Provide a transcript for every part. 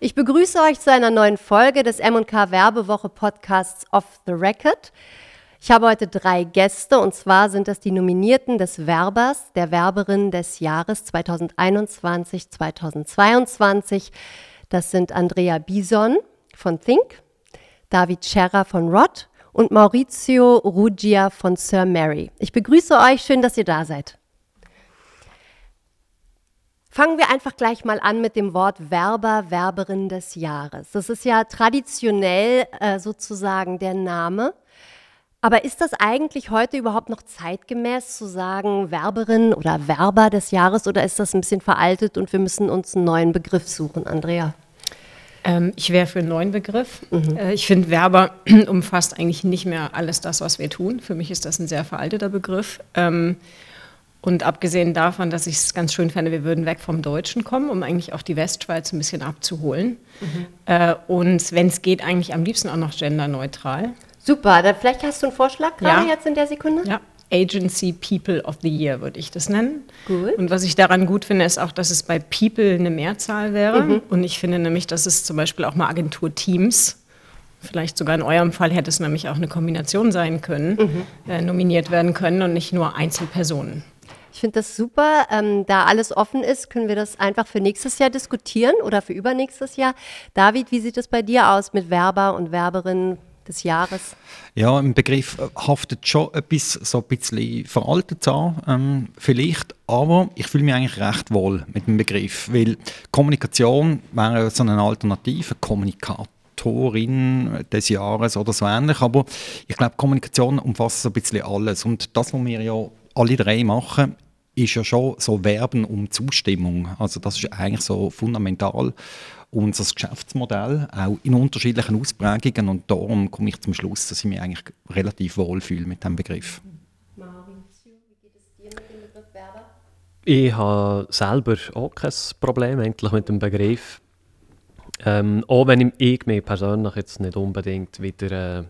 Ich begrüße euch zu einer neuen Folge des M&K Werbewoche Podcasts Off the Record. Ich habe heute drei Gäste und zwar sind das die Nominierten des Werbers, der Werberin des Jahres 2021-2022. Das sind Andrea Bison von Think, David Scherrer von Rod und Maurizio Ruggia von Sir Mary. Ich begrüße euch, schön, dass ihr da seid. Fangen wir einfach gleich mal an mit dem Wort Werber, Werberin des Jahres. Das ist ja traditionell äh, sozusagen der Name. Aber ist das eigentlich heute überhaupt noch zeitgemäß zu sagen Werberin oder Werber des Jahres oder ist das ein bisschen veraltet und wir müssen uns einen neuen Begriff suchen, Andrea? Ähm, ich wäre für einen neuen Begriff. Mhm. Äh, ich finde, Werber umfasst eigentlich nicht mehr alles das, was wir tun. Für mich ist das ein sehr veralteter Begriff. Ähm, und abgesehen davon, dass ich es ganz schön fände, wir würden weg vom Deutschen kommen, um eigentlich auch die Westschweiz ein bisschen abzuholen. Mhm. Äh, und wenn es geht, eigentlich am liebsten auch noch genderneutral. Super, dann vielleicht hast du einen Vorschlag gerade ja. jetzt in der Sekunde? Ja. Agency People of the Year würde ich das nennen. Gut. Und was ich daran gut finde, ist auch, dass es bei People eine Mehrzahl wäre. Mhm. Und ich finde nämlich, dass es zum Beispiel auch mal Agenturteams, vielleicht sogar in eurem Fall hätte es nämlich auch eine Kombination sein können, mhm. äh, nominiert werden können und nicht nur Einzelpersonen. Ich finde das super. Ähm, da alles offen ist, können wir das einfach für nächstes Jahr diskutieren oder für übernächstes Jahr. David, wie sieht es bei dir aus mit Werber und Werberinnen des Jahres? Ja, im Begriff äh, haftet schon etwas so ein bisschen veraltet an, ähm, vielleicht, aber ich fühle mich eigentlich recht wohl mit dem Begriff, weil Kommunikation wäre so eine Alternative, Kommunikatorin des Jahres oder so ähnlich, aber ich glaube, Kommunikation umfasst so ein bisschen alles und das, was wir ja alle drei machen, ist ja schon so Werben um Zustimmung. Also das ist eigentlich so fundamental unser Geschäftsmodell, auch in unterschiedlichen Ausprägungen. Und darum komme ich zum Schluss, dass ich mich eigentlich relativ wohl fühle mit diesem Begriff. Maurizio, wie geht es dir mit dem Begriff Werber? Ich habe selber auch kein Problem eigentlich mit dem Begriff. Ähm, auch wenn ich mich persönlich jetzt nicht unbedingt wieder äh,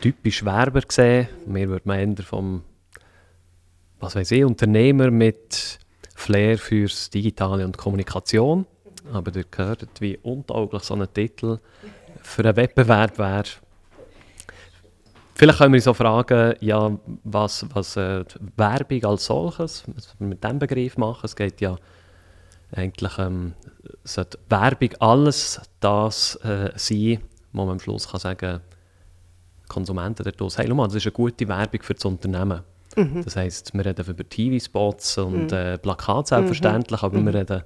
typisch Werber sehe. Mir würde man eher vom was weiß ich, Unternehmer mit Flair fürs Digitale und Kommunikation. Aber ihr gehört, wie untauglich so ein Titel für einen Wettbewerb wäre. Vielleicht können wir uns auch fragen, ja, was, was äh, Werbung als solches, was wir mit diesem Begriff machen. Es geht ja eigentlich, ähm, sollte Werbung alles das äh, sein, wo man am Schluss kann sagen Konsumenten daraus, hey, mal, das ist eine gute Werbung für das Unternehmen. Mhm. Das heisst, wir reden über TV-Spots und mhm. äh, Plakate selbstverständlich, mhm. aber wir reden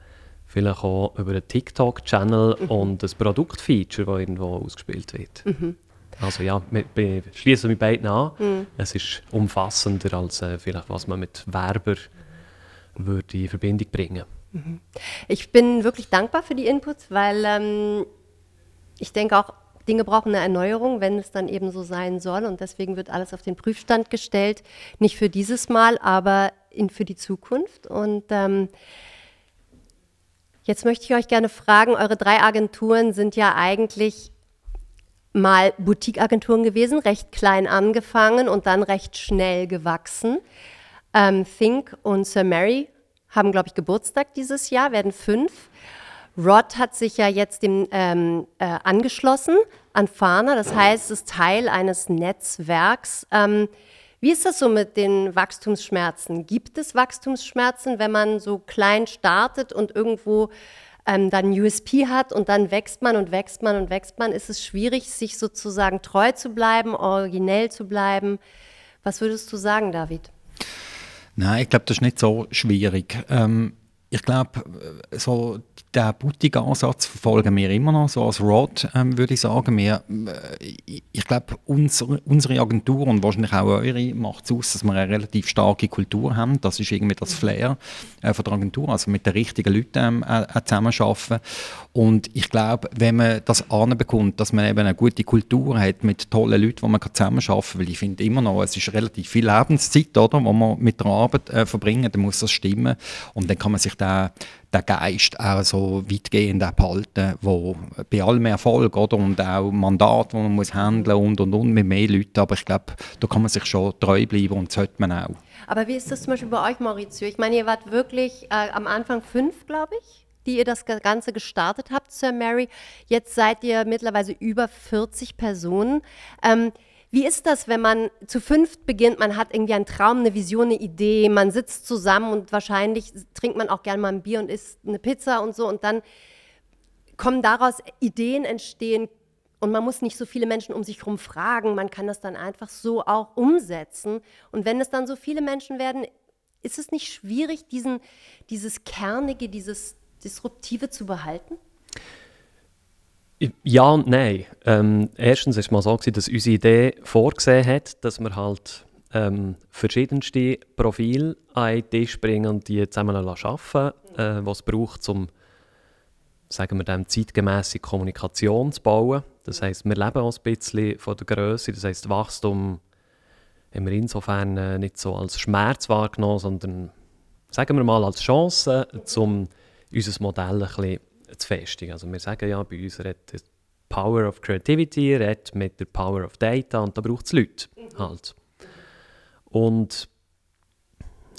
vielleicht auch über einen TikTok-Channel mhm. und ein Produktfeature, das irgendwo ausgespielt wird. Mhm. Also ja, wir schließen mit beiden an. Mhm. Es ist umfassender als äh, vielleicht, was man mit Werber würde in Verbindung bringen. Mhm. Ich bin wirklich dankbar für die Inputs, weil ähm, ich denke auch, Dinge brauchen eine Erneuerung, wenn es dann eben so sein soll. Und deswegen wird alles auf den Prüfstand gestellt. Nicht für dieses Mal, aber in, für die Zukunft. Und ähm, jetzt möchte ich euch gerne fragen, eure drei Agenturen sind ja eigentlich mal Boutique-Agenturen gewesen, recht klein angefangen und dann recht schnell gewachsen. Ähm, Think und Sir Mary haben, glaube ich, Geburtstag dieses Jahr, werden fünf. Rod hat sich ja jetzt dem, ähm, äh, angeschlossen an Fana, das heißt, es ist Teil eines Netzwerks. Ähm, wie ist das so mit den Wachstumsschmerzen? Gibt es Wachstumsschmerzen, wenn man so klein startet und irgendwo ähm, dann USP hat und dann wächst man und wächst man und wächst man? Ist es schwierig, sich sozusagen treu zu bleiben, originell zu bleiben? Was würdest du sagen, David? Nein, ich glaube, das ist nicht so schwierig. Ähm, ich glaube, äh, so den Boutique-Ansatz verfolgen wir immer noch, so als Rod, ähm, würde ich sagen. Wir, äh, ich glaube, unsere, unsere Agentur und wahrscheinlich auch eure macht es aus, dass wir eine relativ starke Kultur haben. Das ist irgendwie das Flair äh, von der Agentur, also mit den richtigen Leuten ähm, äh, zusammenarbeiten. Und ich glaube, wenn man das anbekommt, dass man eben eine gute Kultur hat mit tollen Leuten, wo man zusammenarbeiten kann, weil ich finde immer noch, es ist relativ viel Lebenszeit, wo man mit der Arbeit äh, verbringen, dann muss das stimmen und dann kann man sich den, den Geist auch so weitgehend behalten, wo bei allem Erfolg oder, und auch Mandat, wo man muss handeln und und und mit mehr Leuten, aber ich glaube, da kann man sich schon treu bleiben und sollte man auch. Aber wie ist das zum Beispiel bei euch, Maurizio? Ich meine, ihr wart wirklich äh, am Anfang fünf, glaube ich. die ihr das Ganze gestartet habt, Sir Mary. Jetzt seid ihr mittlerweile über 40 Personen. Ähm, wie ist das, wenn man zu fünft beginnt, man hat irgendwie einen Traum, eine Vision, eine Idee, man sitzt zusammen und wahrscheinlich trinkt man auch gerne mal ein Bier und isst eine Pizza und so und dann kommen daraus Ideen entstehen und man muss nicht so viele Menschen um sich herum fragen, man kann das dann einfach so auch umsetzen. Und wenn es dann so viele Menschen werden, ist es nicht schwierig, diesen, dieses Kernige, dieses Disruptive zu behalten? Ja und nein. Ähm, erstens war es mal so, dass unsere Idee vorgesehen hat, dass wir halt ähm, verschiedenste Profile an den Tisch bringen und die zusammen arbeiten äh, was es braucht, um sagen wir dem, zeitgemäße Kommunikation zu bauen. Das heißt, wir leben auch ein bisschen von der Größe. Das heißt, Wachstum haben wir insofern äh, nicht so als Schmerz wahrgenommen, sondern sagen wir mal als Chance, um unser Modell ein bisschen zu festigen. Also wir sagen ja, bei uns redet die Power of Creativity, redet mit der Power of Data und da braucht es Leute halt. Und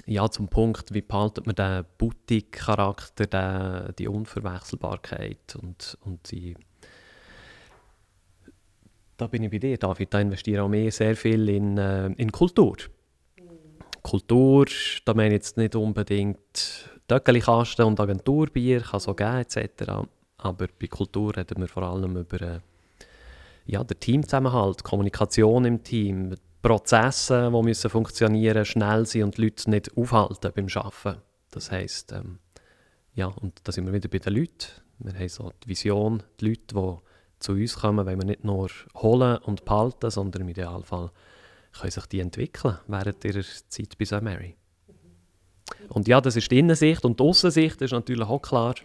ja, zum Punkt, wie behaltet man den Boutique-Charakter, die Unverwechselbarkeit und, und die da bin ich bei dir, David. Da investiere auch mehr sehr viel in, äh, in Kultur. Kultur, da meine ich jetzt nicht unbedingt Töckeli-Kasten und Agenturbier, kann so geben etc. Aber bei Kultur reden wir vor allem über äh, ja, den Teamzusammenhalt, Kommunikation im Team, Prozesse, die müssen funktionieren, schnell sein und die Leute nicht aufhalten beim Arbeiten. Das heisst, ähm, ja, und da sind wir wieder bei den Leuten. Wir haben so die Vision, die Leute, die zu uns kommen, wenn wir nicht nur holen und behalten, sondern im Idealfall können sich die entwickeln während ihrer Zeit bei St. Mary. Und ja, das ist die Innensicht und die Aussensicht ist natürlich auch klar.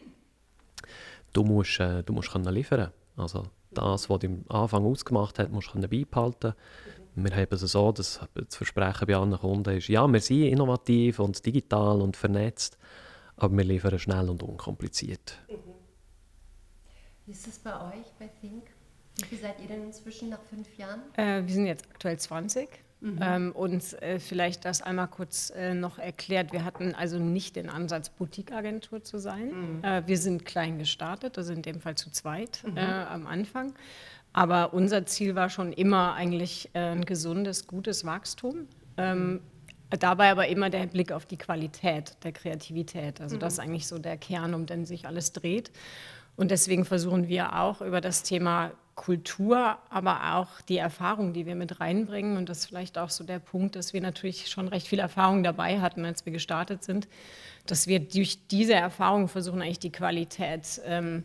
Du musst, äh, du musst können liefern. Also das, was du am Anfang ausgemacht hast, musst du beibehalten. Wir haben es so, dass das Versprechen bei allen Kunden ist, ja, wir sind innovativ und digital und vernetzt, aber wir liefern schnell und unkompliziert. Mhm. Wie ist das bei euch, bei Think? Wie viel seid ihr denn inzwischen nach fünf Jahren? Äh, wir sind jetzt aktuell 20. Mhm. Ähm, und äh, vielleicht das einmal kurz äh, noch erklärt. Wir hatten also nicht den Ansatz, Boutique-Agentur zu sein. Mhm. Äh, wir sind klein gestartet, also in dem Fall zu zweit mhm. Äh, am Anfang. Aber unser Ziel war schon immer eigentlich äh, ein gesundes, gutes Wachstum. Ähm, dabei aber immer der Blick auf die Qualität der Kreativität. Also das ist mhm. eigentlich so der Kern, um den sich alles dreht. Und deswegen versuchen wir auch über das Thema Kultur, aber auch die Erfahrung, die wir mit reinbringen. Und das ist vielleicht auch so der Punkt, dass wir natürlich schon recht viel Erfahrung dabei hatten, als wir gestartet sind, dass wir durch diese Erfahrung versuchen, eigentlich die Qualität ähm,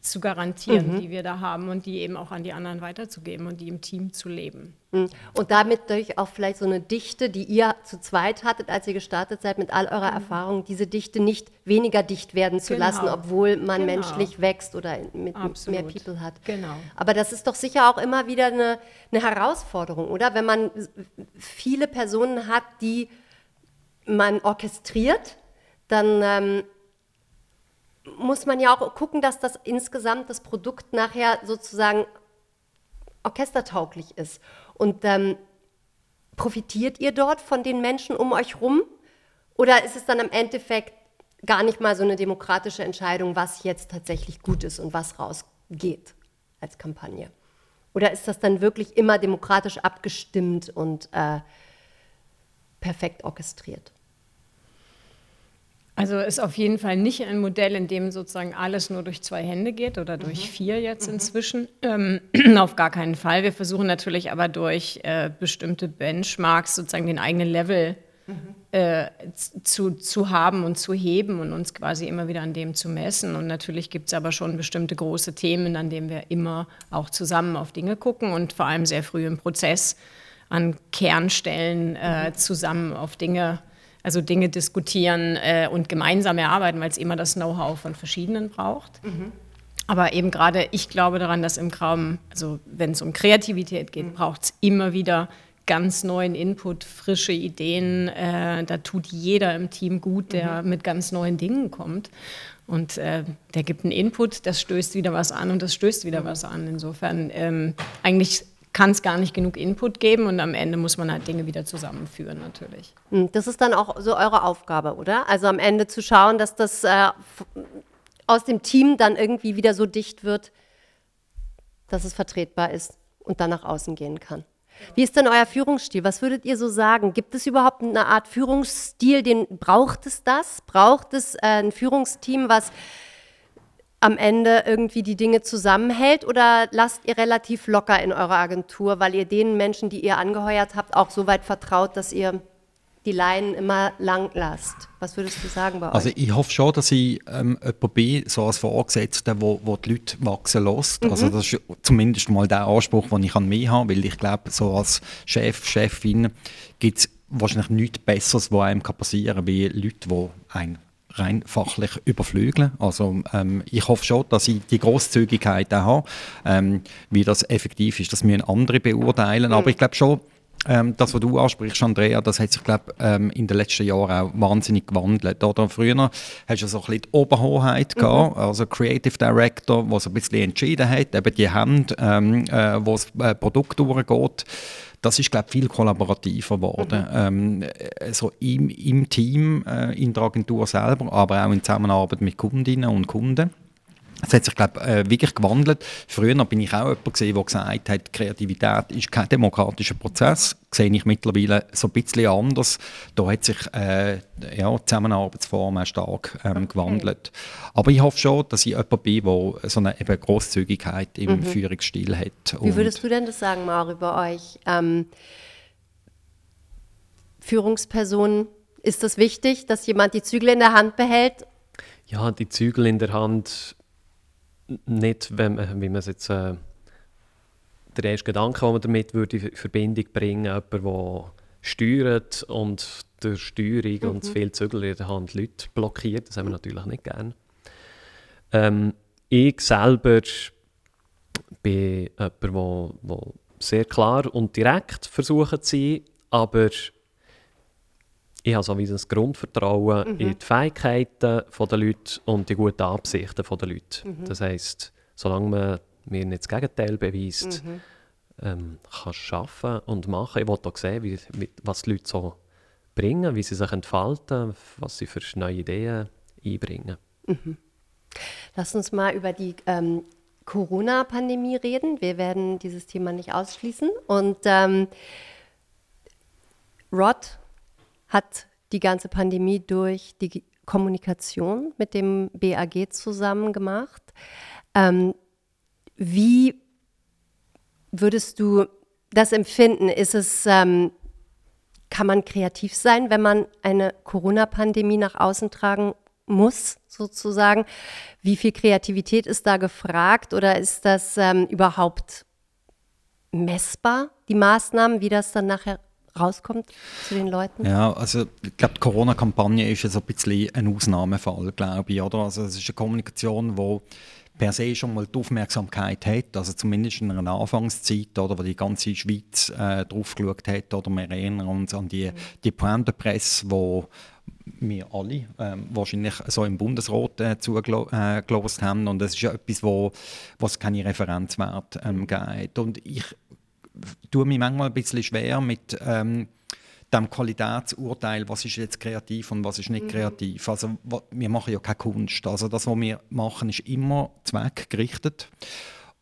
zu garantieren, mhm. die wir da haben und die eben auch an die anderen weiterzugeben und die im Team zu leben. Mhm. Und damit durch auch vielleicht so eine Dichte, die ihr zu zweit hattet, als ihr gestartet seid, mit all eurer mhm. Erfahrung, diese Dichte nicht weniger dicht werden zu genau. lassen, obwohl man genau. menschlich wächst oder mit Absolut. mehr People hat. Genau. Aber das ist doch sicher auch immer wieder eine, eine Herausforderung, oder? Wenn man viele Personen hat, die man orchestriert, dann ähm, muss man ja auch gucken, dass das insgesamt das Produkt nachher sozusagen orchestertauglich ist. Und ähm, profitiert ihr dort von den Menschen um euch rum? Oder ist es dann im Endeffekt gar nicht mal so eine demokratische Entscheidung, was jetzt tatsächlich gut ist und was rausgeht als Kampagne? Oder ist das dann wirklich immer demokratisch abgestimmt und äh, perfekt orchestriert? Also ist auf jeden Fall nicht ein Modell, in dem sozusagen alles nur durch zwei Hände geht oder durch mhm. vier jetzt mhm. inzwischen. Ähm, auf gar keinen Fall. Wir versuchen natürlich aber durch äh, bestimmte Benchmarks sozusagen den eigenen Level mhm. äh, zu, zu haben und zu heben und uns quasi immer wieder an dem zu messen. Und natürlich gibt es aber schon bestimmte große Themen, an denen wir immer auch zusammen auf Dinge gucken und vor allem sehr früh im Prozess an Kernstellen äh, mhm. zusammen auf Dinge also Dinge diskutieren äh, und gemeinsam erarbeiten, weil es immer das Know-how von verschiedenen braucht. Mhm. Aber eben gerade, ich glaube daran, dass im Raum, also wenn es um Kreativität geht, mhm. braucht es immer wieder ganz neuen Input, frische Ideen. Äh, da tut jeder im Team gut, der mhm. mit ganz neuen Dingen kommt. Und äh, der gibt einen Input, das stößt wieder was an und das stößt wieder mhm. was an. Insofern ähm, eigentlich kann es gar nicht genug Input geben und am Ende muss man halt Dinge wieder zusammenführen natürlich. Hm, das ist dann auch so eure Aufgabe, oder? Also am Ende zu schauen, dass das äh, aus dem Team dann irgendwie wieder so dicht wird, dass es vertretbar ist und dann nach außen gehen kann. Wie ist denn euer Führungsstil? Was würdet ihr so sagen? Gibt es überhaupt eine Art Führungsstil, den braucht es das? Braucht es äh, ein Führungsteam, was am Ende irgendwie die Dinge zusammenhält oder lasst ihr relativ locker in eurer Agentur, weil ihr den Menschen, die ihr angeheuert habt, auch so weit vertraut, dass ihr die Leinen immer lang lasst? Was würdest du sagen bei also euch? Also ich hoffe schon, dass ich ähm, jemand bin, so als Vorgesetzter, wo, wo die Leute wachsen lässt. Mhm. Also das ist zumindest mal der Anspruch, den ich an mich habe, weil ich glaube, so als Chef, Chefin gibt es wahrscheinlich nichts Besseres, was einem passieren kann, wie Leute, die einen rein fachlich überflügeln. Also ähm, ich hoffe schon, dass ich die Großzügigkeit auch habe. Ähm, wie das effektiv ist, das müssen andere beurteilen. Mhm. Aber ich glaube schon, ähm, das, was du ansprichst, Andrea, das hat sich, glaube ähm, in den letzten Jahren auch wahnsinnig gewandelt. Oder? Früher hast du so ein bisschen die Oberhoheit mhm. gehabt, also Creative Director, der so ein bisschen entschieden hat, eben die Hand, ähm, äh, wo das äh, Produkt durchgeht das ist, glaube ich, viel kollaborativer geworden. Mhm. Ähm, so im, im Team, äh, in der Agentur selber, aber auch in Zusammenarbeit mit Kundinnen und Kunden. Es hat sich, glaube äh, wirklich gewandelt. Früher bin ich auch jemand gewesen, der gesagt hat, Kreativität ist kein demokratischer Prozess. Das sehe ich mittlerweile so ein bisschen anders. Da hat sich äh, ja, die Zusammenarbeitsform auch stark ähm, okay. gewandelt. Aber ich hoffe schon, dass ich jemand bin, der so eine eben Grosszügigkeit im mhm. Führungsstil hat. Wie würdest du denn das sagen, Mauri, bei euch? Ähm, Führungspersonen, ist das wichtig, dass jemand die Zügel in der Hand behält? Ja, die Zügel in der Hand nicht, wenn, wie man es jetzt äh, der erste Gedanke, den man damit würde in Verbindung bringen, jemand, der steuert und durch Steuerung mhm. und zu viel Zügel in der Hand Leute blockiert, das haben wir natürlich nicht gern. Ähm, ich selber bin jemand, der sehr klar und direkt versucht zu sein, aber ich habe so ein Grundvertrauen mhm. in die Fähigkeiten der Leute und die guten Absichten der Leute. Mhm. Das heisst, solange man mir nicht das Gegenteil beweist, mhm. ähm, kann arbeiten und machen. Ich will auch sehen, wie, wie, was die Leute so bringen, wie sie sich entfalten, was sie für neue Ideen einbringen. Mhm. Lass uns mal über die ähm, Corona-Pandemie reden. Wir werden dieses Thema nicht ausschließen. Und ähm, Rod hat die ganze Pandemie durch die Kommunikation mit dem BAG zusammen gemacht. Ähm, wie würdest du das empfinden? Ist es, ähm, kann man kreativ sein, wenn man eine Corona-Pandemie nach außen tragen muss, sozusagen? Wie viel Kreativität ist da gefragt oder ist das ähm, überhaupt messbar, die Maßnahmen, wie das dann nachher rauskommt zu den Leuten? Ja, also ich glaube, die Corona-Kampagne ist so ein bisschen ein Ausnahmefall, glaube ich. Oder? Also es ist eine Kommunikation, die per se schon mal die Aufmerksamkeit hat, also zumindest in einer Anfangszeit, oder, wo die ganze Schweiz äh, drauf geschaut hat, oder wir erinnern uns an die, die Pointe-Presse, wo wir alle ähm, wahrscheinlich so im Bundesrat äh, zugelassen äh, haben und das ist ja etwas, wo was keine Referenzwert ähm, gibt und ich tue mich manchmal ein bisschen schwer mit ähm, dem Qualitätsurteil, was ist jetzt kreativ und was ist nicht mhm. kreativ. Also wir machen ja keine Kunst. Also das, was wir machen, ist immer zweckgerichtet.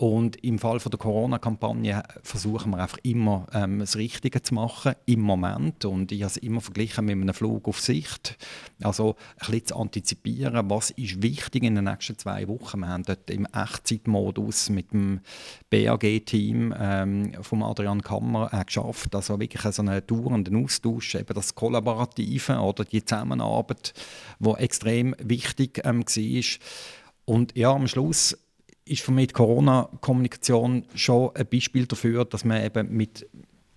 Und im Fall von der Corona-Kampagne versuchen wir einfach immer ähm, das Richtige zu machen, im Moment. Und ich habe es immer verglichen mit einem Flug auf Sicht. Also ein bisschen zu antizipieren, was ist wichtig in den nächsten zwei Wochen. Wir haben dort im Echtzeitmodus mit dem BAG-Team ähm, von Adrian Kammer äh, geschafft, also wirklich so einen dauernden Austausch, eben das Kollaborative oder die Zusammenarbeit, die extrem wichtig ähm, war. Und ja, am Schluss ist für mich die Corona-Kommunikation schon ein Beispiel dafür, dass man eben mit,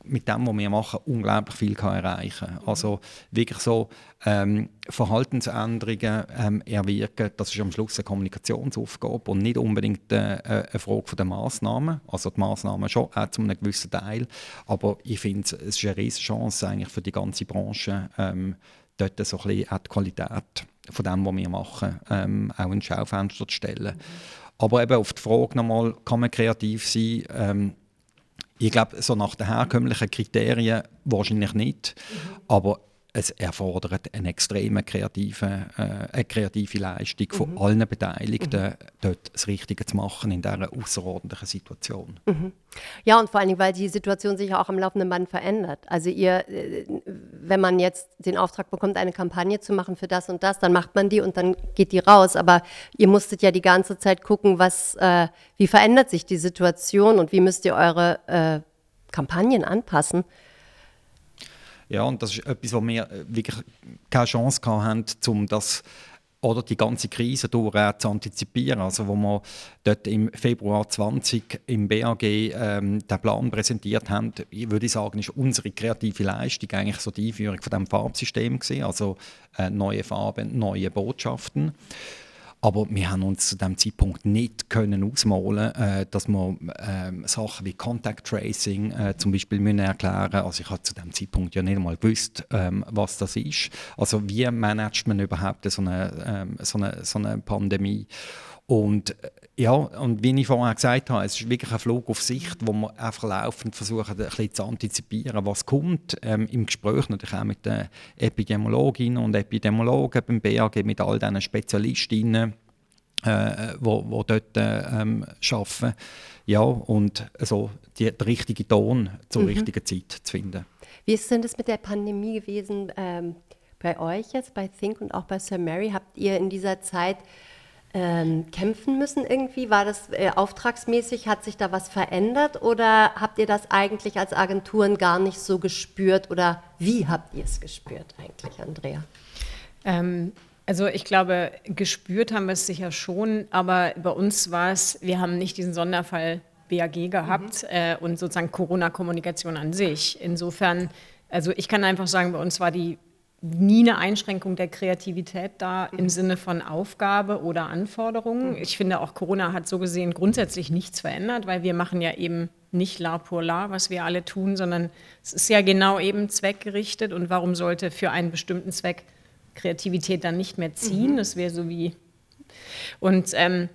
mit dem, was wir machen, unglaublich viel kann erreichen kann. Also wirklich so ähm, Verhaltensänderungen ähm, erwirken, das ist am Schluss eine Kommunikationsaufgabe und nicht unbedingt äh, eine Frage der Massnahmen. Also die Massnahmen schon, auch zu einem gewissen Teil. Aber ich finde, es ist eine riesige Chance eigentlich für die ganze Branche, ähm, dort so ein bisschen die Qualität von dem, was wir machen, ähm, auch ins Schaufenster zu stellen. Mhm. Aber eben auf die Frage nochmal, kann man kreativ sein? Ähm, ich glaube, so nach den herkömmlichen Kriterien wahrscheinlich nicht. Mhm. Aber es erfordert eine extreme kreative, äh, eine kreative Leistung von mhm. allen Beteiligten, mhm. dort das Richtige zu machen in dieser außerordentlichen Situation. Mhm. Ja, und vor allen Dingen, weil die Situation sich ja auch am laufenden Band verändert. Also ihr, äh, wenn man jetzt den Auftrag bekommt, eine Kampagne zu machen für das und das, dann macht man die und dann geht die raus. Aber ihr musstet ja die ganze Zeit gucken, was, äh, wie verändert sich die Situation und wie müsst ihr eure äh, Kampagnen anpassen. Ja, und das ist etwas, wo wir äh, wirklich keine Chance hatten, um das oder die ganze Krise durch äh, zu antizipieren. Also wo wir dort im Februar 20 im BAG ähm, den Plan präsentiert haben, ich würde sagen, ist unsere kreative Leistung eigentlich so die Einführung von dem Farbsystem gewesen, also äh, neue Farben, neue Botschaften. Aber wir haben uns zu dem Zeitpunkt nicht können ausmalen, äh, dass wir äh, Sachen wie Contact Tracing äh, zum Beispiel müssen erklären. Also ich habe zu dem Zeitpunkt ja nicht einmal gewusst, ähm, was das ist. Also wie managt man überhaupt so eine, ähm, so eine, so eine Pandemie? Und äh, ja, und wie ich vorher gesagt habe, es ist wirklich ein Flug auf Sicht, wo wir einfach laufend versuchen, ein bisschen zu antizipieren, was kommt. Ähm, Im Gespräch natürlich auch mit den Epidemiologinnen und Epidemiologen beim BAG, mit all diesen Spezialistinnen, äh, wo, wo dort äh, ähm, arbeiten. Ja, und so die, den richtigen Ton zur mhm. richtigen Zeit zu finden. Wie ist denn das mit der Pandemie gewesen ähm, bei euch jetzt, bei Think und auch bei Sir Mary? Habt ihr in dieser Zeit ähm, kämpfen müssen irgendwie? War das äh, auftragsmäßig? Hat sich da was verändert oder habt ihr das eigentlich als Agenturen gar nicht so gespürt oder wie habt ihr es gespürt eigentlich, Andrea? Ähm, also ich glaube, gespürt haben wir es sicher schon, aber bei uns war es, wir haben nicht diesen Sonderfall BAG gehabt mhm. äh, und sozusagen Corona-Kommunikation an sich. Insofern, also ich kann einfach sagen, bei uns war die nie eine Einschränkung der Kreativität da im Sinne von Aufgabe oder Anforderungen. Ich finde auch Corona hat so gesehen grundsätzlich nichts verändert, weil wir machen ja eben nicht la pour la, was wir alle tun, sondern es ist ja genau eben zweckgerichtet und warum sollte für einen bestimmten Zweck Kreativität dann nicht mehr ziehen? Mhm. Das wäre so wie und ähm,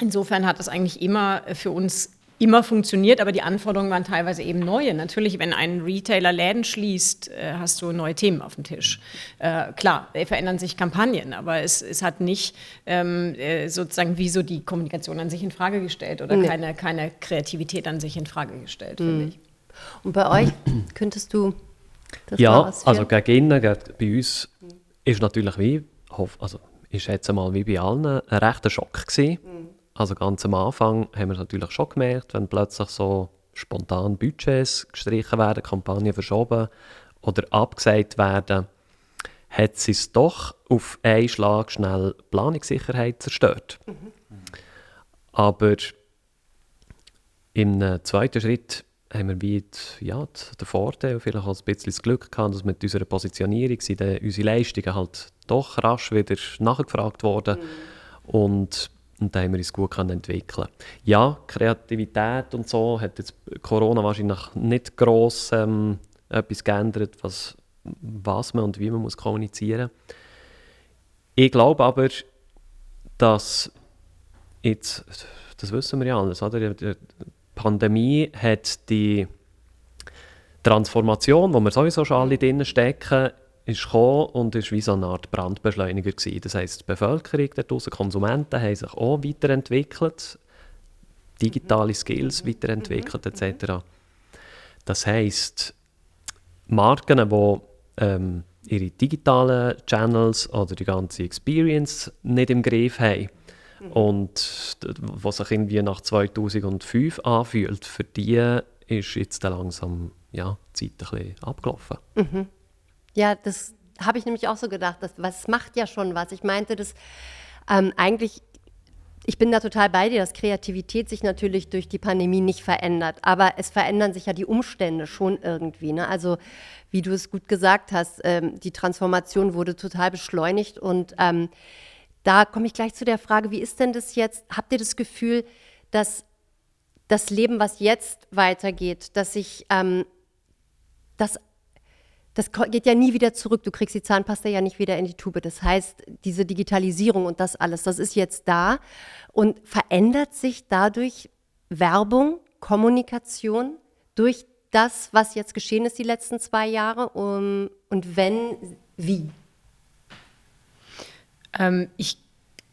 insofern hat das eigentlich immer für uns immer funktioniert, aber die Anforderungen waren teilweise eben neue. Natürlich, wenn ein Retailer Läden schließt, äh, hast du neue Themen auf dem Tisch. Äh, klar, verändern sich Kampagnen, aber es, es hat nicht ähm, äh, sozusagen wie so die Kommunikation an sich in Frage gestellt oder nee. keine, keine Kreativität an sich in Frage gestellt, mhm. finde ich. Und bei euch könntest du das Ja, also gegen innen, bei uns ist natürlich wie, also ich schätze mal wie bei allen, ein rechter Schock gewesen. Mhm also ganz am Anfang haben wir es natürlich schon gemerkt, wenn plötzlich so spontan Budgets gestrichen werden, Kampagnen verschoben oder abgesagt werden, hat sie es doch auf einen Schlag schnell Planungssicherheit zerstört. Mhm. Aber im zweiten Schritt haben wir wie die, ja, den Vorteil, vielleicht auch ein bisschen das Glück gehabt, dass mit unserer Positionierung sind unsere Leistungen halt doch rasch wieder nachgefragt worden. Mhm. Und und da haben wir uns gut entwickeln Ja, Kreativität und so hat jetzt Corona wahrscheinlich nicht gross ähm, etwas geändert, was, was man und wie man muss kommunizieren muss. Ich glaube aber, dass jetzt, das wissen wir ja alles, oder? die Pandemie hat die Transformation, wo wir sowieso schon alle drinnen stecken, ist gekommen und ist wie so eine Art Brandbeschleuniger gewesen. Das heisst, die Bevölkerung, die Konsumenten haben sich auch weiterentwickelt, digitale Skills weiterentwickelt etc. Das heisst, Marken, die ähm, ihre digitalen Channels oder die ganze Experience nicht im Griff haben und was sich irgendwie nach 2005 anfühlt, für die ist jetzt langsam ja, die Zeit ein bisschen abgelaufen. Mhm. Ja, das habe ich nämlich auch so gedacht. Das, was macht ja schon was. Ich meinte das ähm, eigentlich. Ich bin da total bei dir, dass Kreativität sich natürlich durch die Pandemie nicht verändert. Aber es verändern sich ja die Umstände schon irgendwie. Ne? Also, wie du es gut gesagt hast, ähm, die Transformation wurde total beschleunigt. Und ähm, da komme ich gleich zu der Frage, wie ist denn das jetzt? Habt ihr das Gefühl, dass das Leben, was jetzt weitergeht, dass sich ähm, das das geht ja nie wieder zurück. Du kriegst die Zahnpasta ja nicht wieder in die Tube. Das heißt, diese Digitalisierung und das alles, das ist jetzt da und verändert sich dadurch Werbung, Kommunikation durch das, was jetzt geschehen ist die letzten zwei Jahre? Um, und wenn, wie? Ähm, ich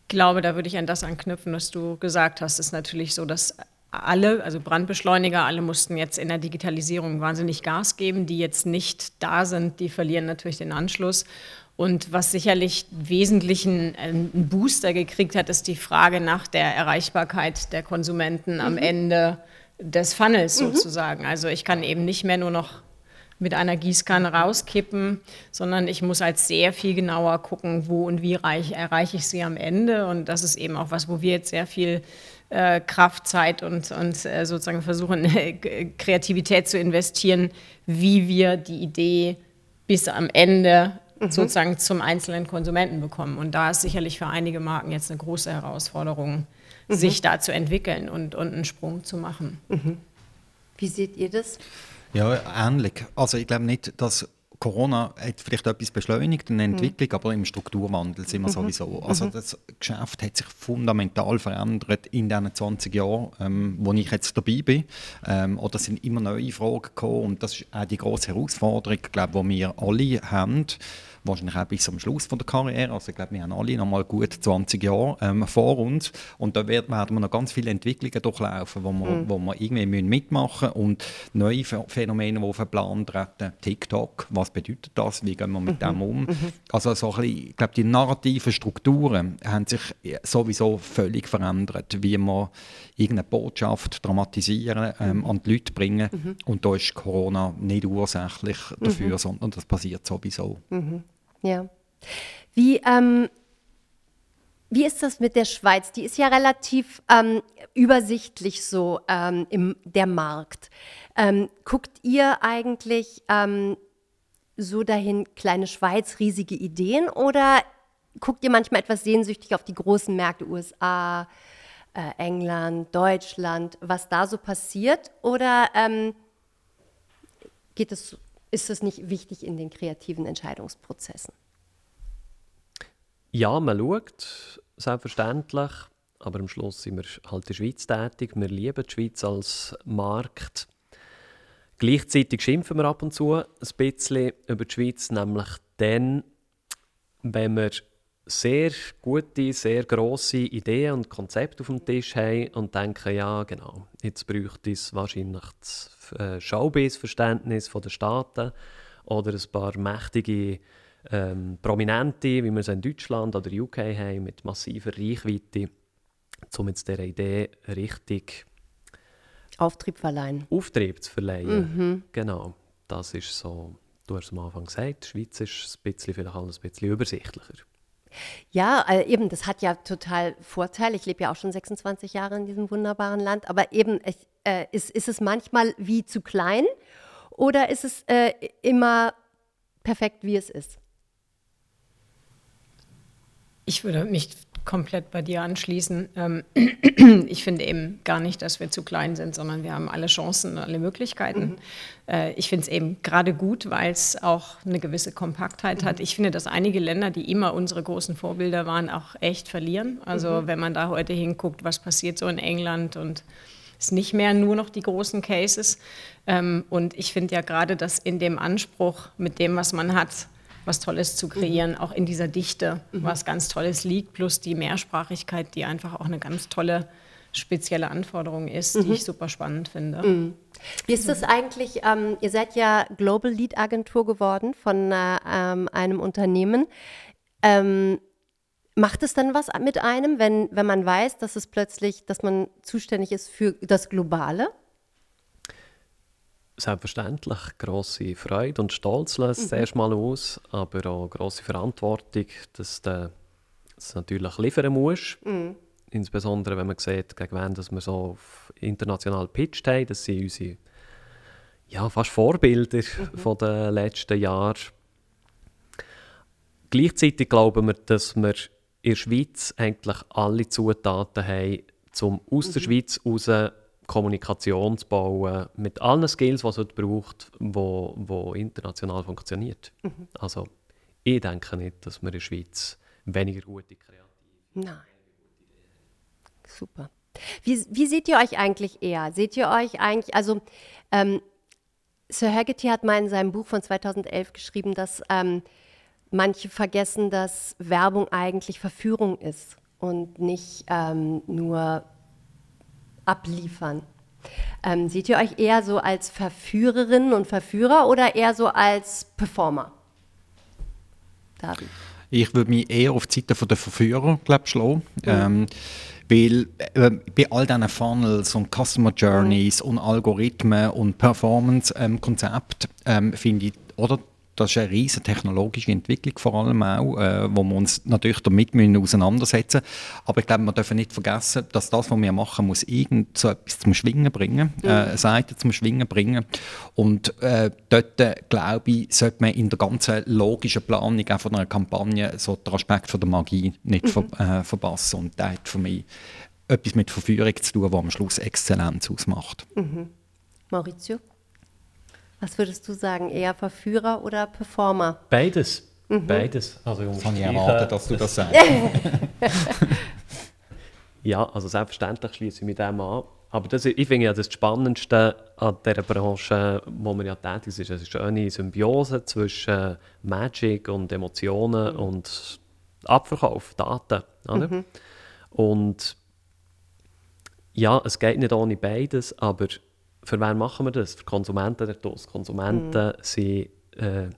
glaube, da würde ich an das anknüpfen, was du gesagt hast. Es ist natürlich so, dass alle, also Brandbeschleuniger, alle mussten jetzt in der Digitalisierung wahnsinnig Gas geben. Die jetzt nicht da sind, die verlieren natürlich den Anschluss. Und was sicherlich wesentlichen äh, einen Booster gekriegt hat, ist die Frage nach der Erreichbarkeit der Konsumenten mhm. am Ende des Funnels mhm. sozusagen. Also ich kann eben nicht mehr nur noch mit einer Gießkanne rauskippen, sondern ich muss halt sehr viel genauer gucken, wo und wie reich, erreiche ich sie am Ende. Und das ist eben auch was, wo wir jetzt sehr viel äh, Kraft, Zeit und, und äh, sozusagen versuchen, äh, Kreativität zu investieren, wie wir die Idee bis am Ende mhm. sozusagen zum einzelnen Konsumenten bekommen. Und da ist sicherlich für einige Marken jetzt eine große Herausforderung, mhm. sich da zu entwickeln und, und einen Sprung zu machen. Mhm. Wie seht ihr das? Ja, ähnlich. Also ich glaube nicht, dass Corona hat vielleicht etwas beschleunigt in der Entwicklung, mhm. aber im Strukturwandel sind wir mhm. sowieso. Also mhm. das Geschäft hat sich fundamental verändert in den 20 Jahren, ähm, wo ich jetzt dabei bin. Ähm, oder sind immer neue Fragen gekommen und das ist auch die große Herausforderung, glaube die wir alle haben wahrscheinlich auch bis zum Schluss von der Karriere. Also ich glaube, wir haben alle noch mal gut 20 Jahre ähm, vor uns und da werden wir noch ganz viele Entwicklungen durchlaufen, wo wir, mhm. wo wir irgendwie mitmachen müssen und neue Phänomene, die auf den Plan treten. TikTok, was bedeutet das? Wie gehen wir mit mhm. dem um? Mhm. Also so ein bisschen, ich glaube, die narrativen Strukturen haben sich sowieso völlig verändert, wie man irgendeine Botschaft dramatisieren, ähm, an die Leute bringen. Mhm. Und da ist Corona nicht ursächlich dafür, mhm. sondern das passiert sowieso. Mhm. Ja. Wie, ähm, wie ist das mit der Schweiz? Die ist ja relativ ähm, übersichtlich so ähm, im der Markt. Ähm, guckt ihr eigentlich ähm, so dahin, kleine Schweiz, riesige Ideen oder guckt ihr manchmal etwas sehnsüchtig auf die großen Märkte, USA, äh, England, Deutschland, was da so passiert? Oder ähm, geht es ist das nicht wichtig in den kreativen Entscheidungsprozessen? Ja, man schaut, selbstverständlich. Aber am Schluss sind wir halt in der Schweiz tätig. Wir lieben die Schweiz als Markt. Gleichzeitig schimpfen wir ab und zu ein bisschen über die Schweiz, nämlich dann, wenn wir sehr gute, sehr grosse Ideen und Konzepte auf dem Tisch haben und denken, ja genau, jetzt bräuchte es wahrscheinlich das äh, Showbiz-Verständnis der Staaten oder ein paar mächtige ähm, Prominente, wie wir es in Deutschland oder UK haben, mit massiver Reichweite, um jetzt dieser Idee richtig Auftrieb verleihen. Auftrieb zu verleihen. Mhm. Genau. Das ist so, du hast es am Anfang gesagt, die Schweiz ist ein bisschen, vielleicht alles ein bisschen übersichtlicher. Ja, äh, eben, das hat ja total Vorteil. Ich lebe ja auch schon 26 Jahre in diesem wunderbaren Land, aber eben ich, äh, ist, ist es manchmal wie zu klein oder ist es äh, immer perfekt, wie es ist? Ich würde mich komplett bei dir anschließen. Ähm, ich finde eben gar nicht, dass wir zu klein sind, sondern wir haben alle Chancen, alle Möglichkeiten. Mhm. Äh, ich finde es eben gerade gut, weil es auch eine gewisse Kompaktheit mhm. hat. Ich finde, dass einige Länder, die immer unsere großen Vorbilder waren, auch echt verlieren. Also mhm. wenn man da heute hinguckt, was passiert so in England und es nicht mehr nur noch die großen Cases. Ähm, und ich finde ja gerade, dass in dem Anspruch, mit dem, was man hat, was Tolles zu kreieren, mhm. auch in dieser Dichte, mhm. was ganz Tolles liegt, plus die Mehrsprachigkeit, die einfach auch eine ganz tolle spezielle Anforderung ist, mhm. die ich super spannend finde. Mhm. Wie ist das eigentlich? Ähm, ihr seid ja Global Lead Agentur geworden von äh, ähm, einem Unternehmen. Ähm, macht es dann was mit einem, wenn, wenn man weiß, dass es plötzlich, dass man zuständig ist für das Globale? Selbstverständlich große Freude und Stolz löst mhm. erstmal aus, aber auch große Verantwortung, dass du es natürlich liefern musst. Mhm. Insbesondere wenn man sieht, gegen wen dass wir so international pitched haben. Das sind unsere ja, fast Vorbilder mhm. von den letzten Jahren. Gleichzeitig glauben wir, dass wir in der Schweiz eigentlich alle Zutaten haben, um aus der mhm. Schweiz heraus Kommunikation zu bauen, mit allen Skills, die es heute braucht, wo, wo international funktioniert. Mhm. Also ich denke nicht, dass wir in der Schweiz weniger gute Kreative Nein. Super. Wie, wie seht ihr euch eigentlich eher? Seht ihr euch eigentlich, also ähm, Sir Haggerty hat mal in seinem Buch von 2011 geschrieben, dass ähm, manche vergessen, dass Werbung eigentlich Verführung ist und nicht ähm, nur abliefern. Ähm, seht ihr euch eher so als Verführerinnen und Verführer oder eher so als Performer? David. Ich würde mich eher auf die Seite der Verführer glaub, schlagen. Mhm. Ähm, weil äh, bei all diesen Funnels und Customer Journeys mhm. und Algorithmen und Performance-Konzepten ähm, finde ich, oder das ist eine riesige technologische Entwicklung vor allem auch, äh, wo wir uns natürlich damit müssen auseinandersetzen müssen. Aber ich glaube, wir dürfen nicht vergessen, dass das, was wir machen, muss irgend so etwas zum Schwingen bringen, mhm. äh, Seite zum Schwingen bringen. Und äh, dort, äh, glaube ich, sollte man in der ganzen logischen Planung auch von einer Kampagne so den Aspekt von der Magie nicht mhm. ver, äh, verpassen. Und das hat für mich etwas mit Verführung zu tun, was am Schluss Exzellenz ausmacht. Mhm. Maurizio? Was würdest du sagen, eher Verführer oder Performer? Beides. Mhm. Beides. Also, das habe ich erwartet, dass du das sagst. ja, also selbstverständlich schließe ich mich dem an. Aber das, ich finde ja das Spannendste an dieser Branche, wo man ja tätig ist, ist eine schöne Symbiose zwischen Magic und Emotionen mhm. und Abverkauf, Daten. Oder? Mhm. Und ja, es geht nicht ohne beides, aber für wen machen wir das? Für Konsumenten der Konsumenten mhm. sind äh,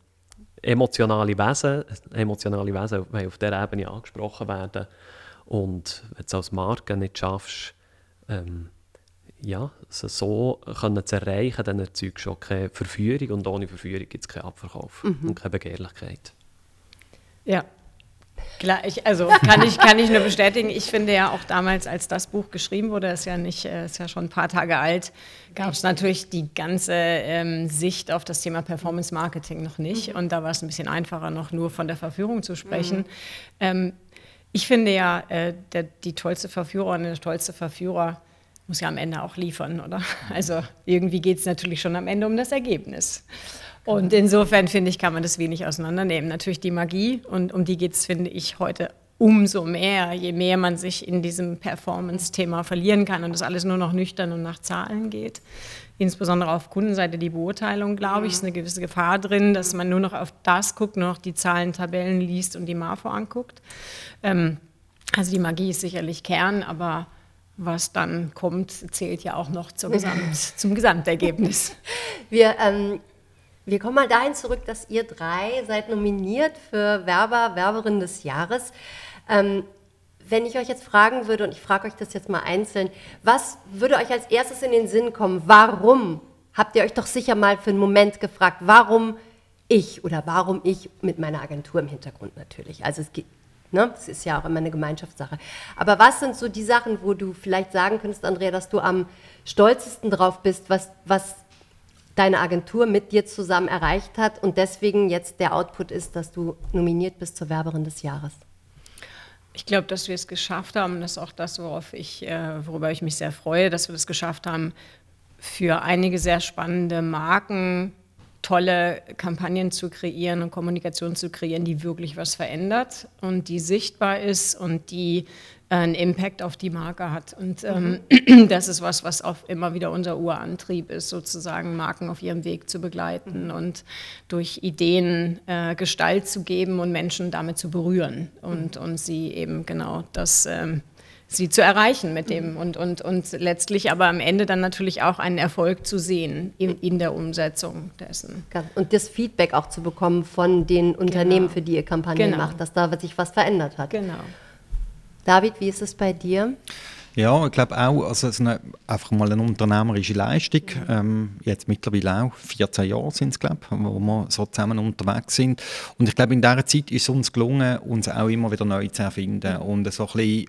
emotionale Wesen. Emotionale Wesen wollen auf dieser Ebene angesprochen werden. Und wenn du es als Marke nicht schaffst, ähm, ja, es so können zu erreichen, dann erzeugst du auch keine Verführung und ohne Verführung gibt es keinen Abverkauf mhm. und keine Begehrlichkeit. Ja, Klar, ich, also kann ich, kann ich nur bestätigen. Ich finde ja auch damals, als das Buch geschrieben wurde, ist ja nicht, äh, ist ja schon ein paar Tage alt, gab es natürlich die ganze ähm, Sicht auf das Thema Performance Marketing noch nicht. Mhm. Und da war es ein bisschen einfacher, noch nur von der Verführung zu sprechen. Mhm. Ähm, ich finde ja, äh, der, die tollste Verführerin, der tollste Verführer muss ja am Ende auch liefern, oder? Also irgendwie geht es natürlich schon am Ende um das Ergebnis. Und insofern finde ich, kann man das wenig auseinandernehmen. Natürlich die Magie und um die geht es, finde ich, heute umso mehr, je mehr man sich in diesem Performance-Thema verlieren kann und das alles nur noch nüchtern und nach Zahlen geht. Insbesondere auf Kundenseite die Beurteilung, glaube ich, ist eine gewisse Gefahr drin, dass man nur noch auf das guckt, nur noch die Zahlen, Tabellen liest und die MAFO anguckt. Ähm, also die Magie ist sicherlich Kern, aber was dann kommt, zählt ja auch noch zum, Gesamt, zum Gesamtergebnis. Wir ähm, wir kommen mal dahin zurück, dass ihr drei seid nominiert für Werber, Werberin des Jahres. Ähm, wenn ich euch jetzt fragen würde, und ich frage euch das jetzt mal einzeln, was würde euch als erstes in den Sinn kommen? Warum? Habt ihr euch doch sicher mal für einen Moment gefragt, warum ich oder warum ich mit meiner Agentur im Hintergrund natürlich. Also es geht, ne, es ist ja auch immer eine Gemeinschaftssache. Aber was sind so die Sachen, wo du vielleicht sagen könntest, Andrea, dass du am stolzesten drauf bist, was, was deine Agentur mit dir zusammen erreicht hat und deswegen jetzt der Output ist, dass du nominiert bist zur Werberin des Jahres? Ich glaube, dass wir es geschafft haben, das ist auch das, worauf ich, äh, worüber ich mich sehr freue, dass wir es geschafft haben, für einige sehr spannende Marken tolle Kampagnen zu kreieren und Kommunikation zu kreieren, die wirklich was verändert und die sichtbar ist und die einen Impact auf die Marke hat. Und ähm, mhm. das ist was, was auch immer wieder unser Urantrieb ist, sozusagen Marken auf ihrem Weg zu begleiten mhm. und durch Ideen äh, Gestalt zu geben und Menschen damit zu berühren und, mhm. und sie eben genau das. Ähm, sie zu erreichen mit dem und, und, und letztlich aber am Ende dann natürlich auch einen Erfolg zu sehen in, in der Umsetzung dessen. Und das Feedback auch zu bekommen von den Unternehmen, genau. für die ihr Kampagnen genau. macht, dass da sich was verändert hat. Genau. David, wie ist es bei dir? Ja, ich glaube auch, also es ist eine, einfach mal eine unternehmerische Leistung. Ähm, jetzt mittlerweile auch 14 Jahre sind es, glaube wo wir so zusammen unterwegs sind. Und ich glaube, in dieser Zeit ist es uns gelungen, uns auch immer wieder neu zu erfinden und so ein bisschen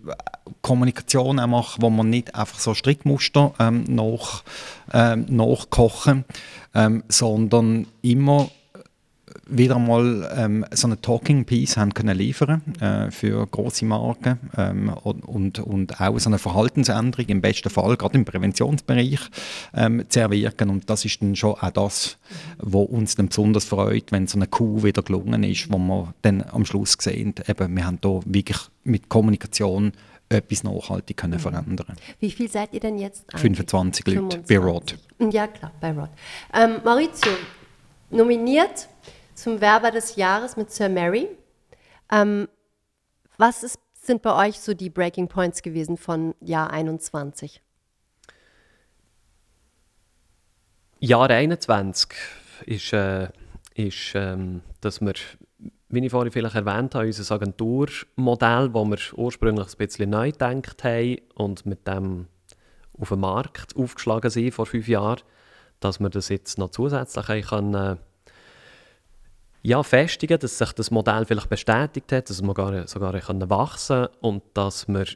Kommunikation auch machen, wo man nicht einfach so Strickmuster ähm, nach, ähm, nachkochen, ähm, sondern immer wieder mal ähm, so eine Talking Piece haben können liefern äh, für große Marken ähm, und, und auch so eine Verhaltensänderung im besten Fall gerade im Präventionsbereich ähm, zu erwirken und das ist dann schon auch das, was uns dann besonders freut, wenn so eine Kuh wieder gelungen ist, wo wir dann am Schluss sehen, eben, wir haben da wirklich mit Kommunikation etwas nachhaltig können mhm. verändern Wie viel seid ihr denn jetzt? Eigentlich? 25 Leute bei Rod. Ja, klar, bei Rod. Ähm, Maurizio, nominiert zum Werber des Jahres mit Sir Mary. Ähm, was ist, sind bei euch so die Breaking Points gewesen von Jahr 21? Jahr 21 ist, äh, ist ähm, dass wir, wie ich vorhin vielleicht erwähnt habe, unser Agenturmodell, das wir ursprünglich ein bisschen neu gedacht haben und mit dem auf den Markt aufgeschlagen sind vor fünf Jahren, dass wir das jetzt noch zusätzlich können, ja, festigen, dass sich das Modell vielleicht bestätigt hat, dass wir sogar, sogar können wachsen und dass wir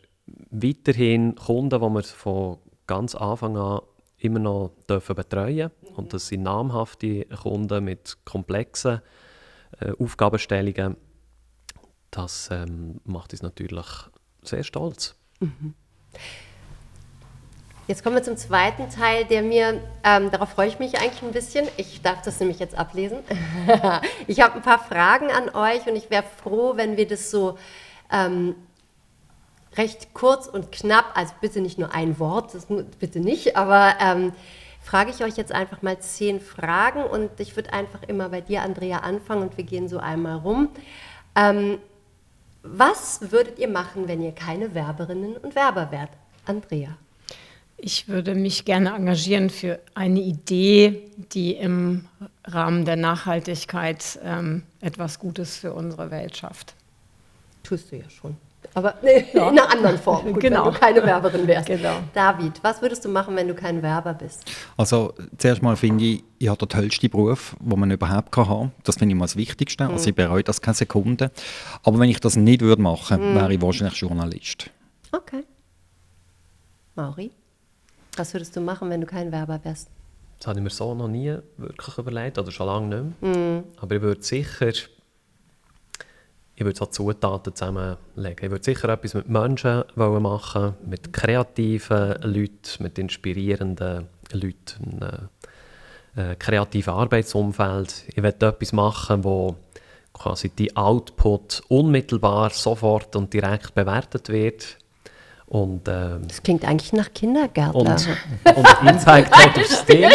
weiterhin Kunden, die wir von ganz Anfang an immer noch dürfen betreuen dürfen. Und das sind namhafte Kunden mit komplexen äh, Aufgabenstellungen. Das ähm, macht uns natürlich sehr stolz. Mhm. Jetzt kommen wir zum zweiten Teil, der mir, ähm, darauf freue ich mich eigentlich ein bisschen. Ich darf das nämlich jetzt ablesen. ich habe ein paar Fragen an euch und ich wäre froh, wenn wir das so ähm, recht kurz und knapp, also bitte nicht nur ein Wort, das bitte nicht, aber ähm, frage ich euch jetzt einfach mal zehn Fragen und ich würde einfach immer bei dir, Andrea, anfangen und wir gehen so einmal rum. Ähm, was würdet ihr machen, wenn ihr keine Werberinnen und Werber wärt? Andrea. Ich würde mich gerne engagieren für eine Idee, die im Rahmen der Nachhaltigkeit ähm, etwas Gutes für unsere Welt schafft. Tust du ja schon. Aber nee, ja. in einer anderen Form, Gut, genau. wenn du keine Werberin wärst. Genau. David, was würdest du machen, wenn du kein Werber bist? Also zuerst mal finde ich, ich habe den tollsten Beruf, den man überhaupt kann haben Das finde ich mal das Wichtigste. Mhm. Also ich bereue das keine Sekunde. Aber wenn ich das nicht würde machen, mhm. wäre ich wahrscheinlich Journalist. Okay. Mauri, was würdest du machen, wenn du kein Werber wärst? Das habe ich mir so noch nie wirklich überlegt, oder schon lange nicht mehr. Mhm. Aber ich würde sicher ich würde so Zutaten zusammenlegen. Ich würde sicher etwas mit Menschen machen, mit kreativen Leuten, mit inspirierenden Leuten, ein äh, kreatives Arbeitsumfeld. Ich würde etwas machen, wo quasi die Output unmittelbar, sofort und direkt bewertet wird. Und, ähm, das klingt eigentlich nach Kindergärtner. Und, und Impact hat auf Stil.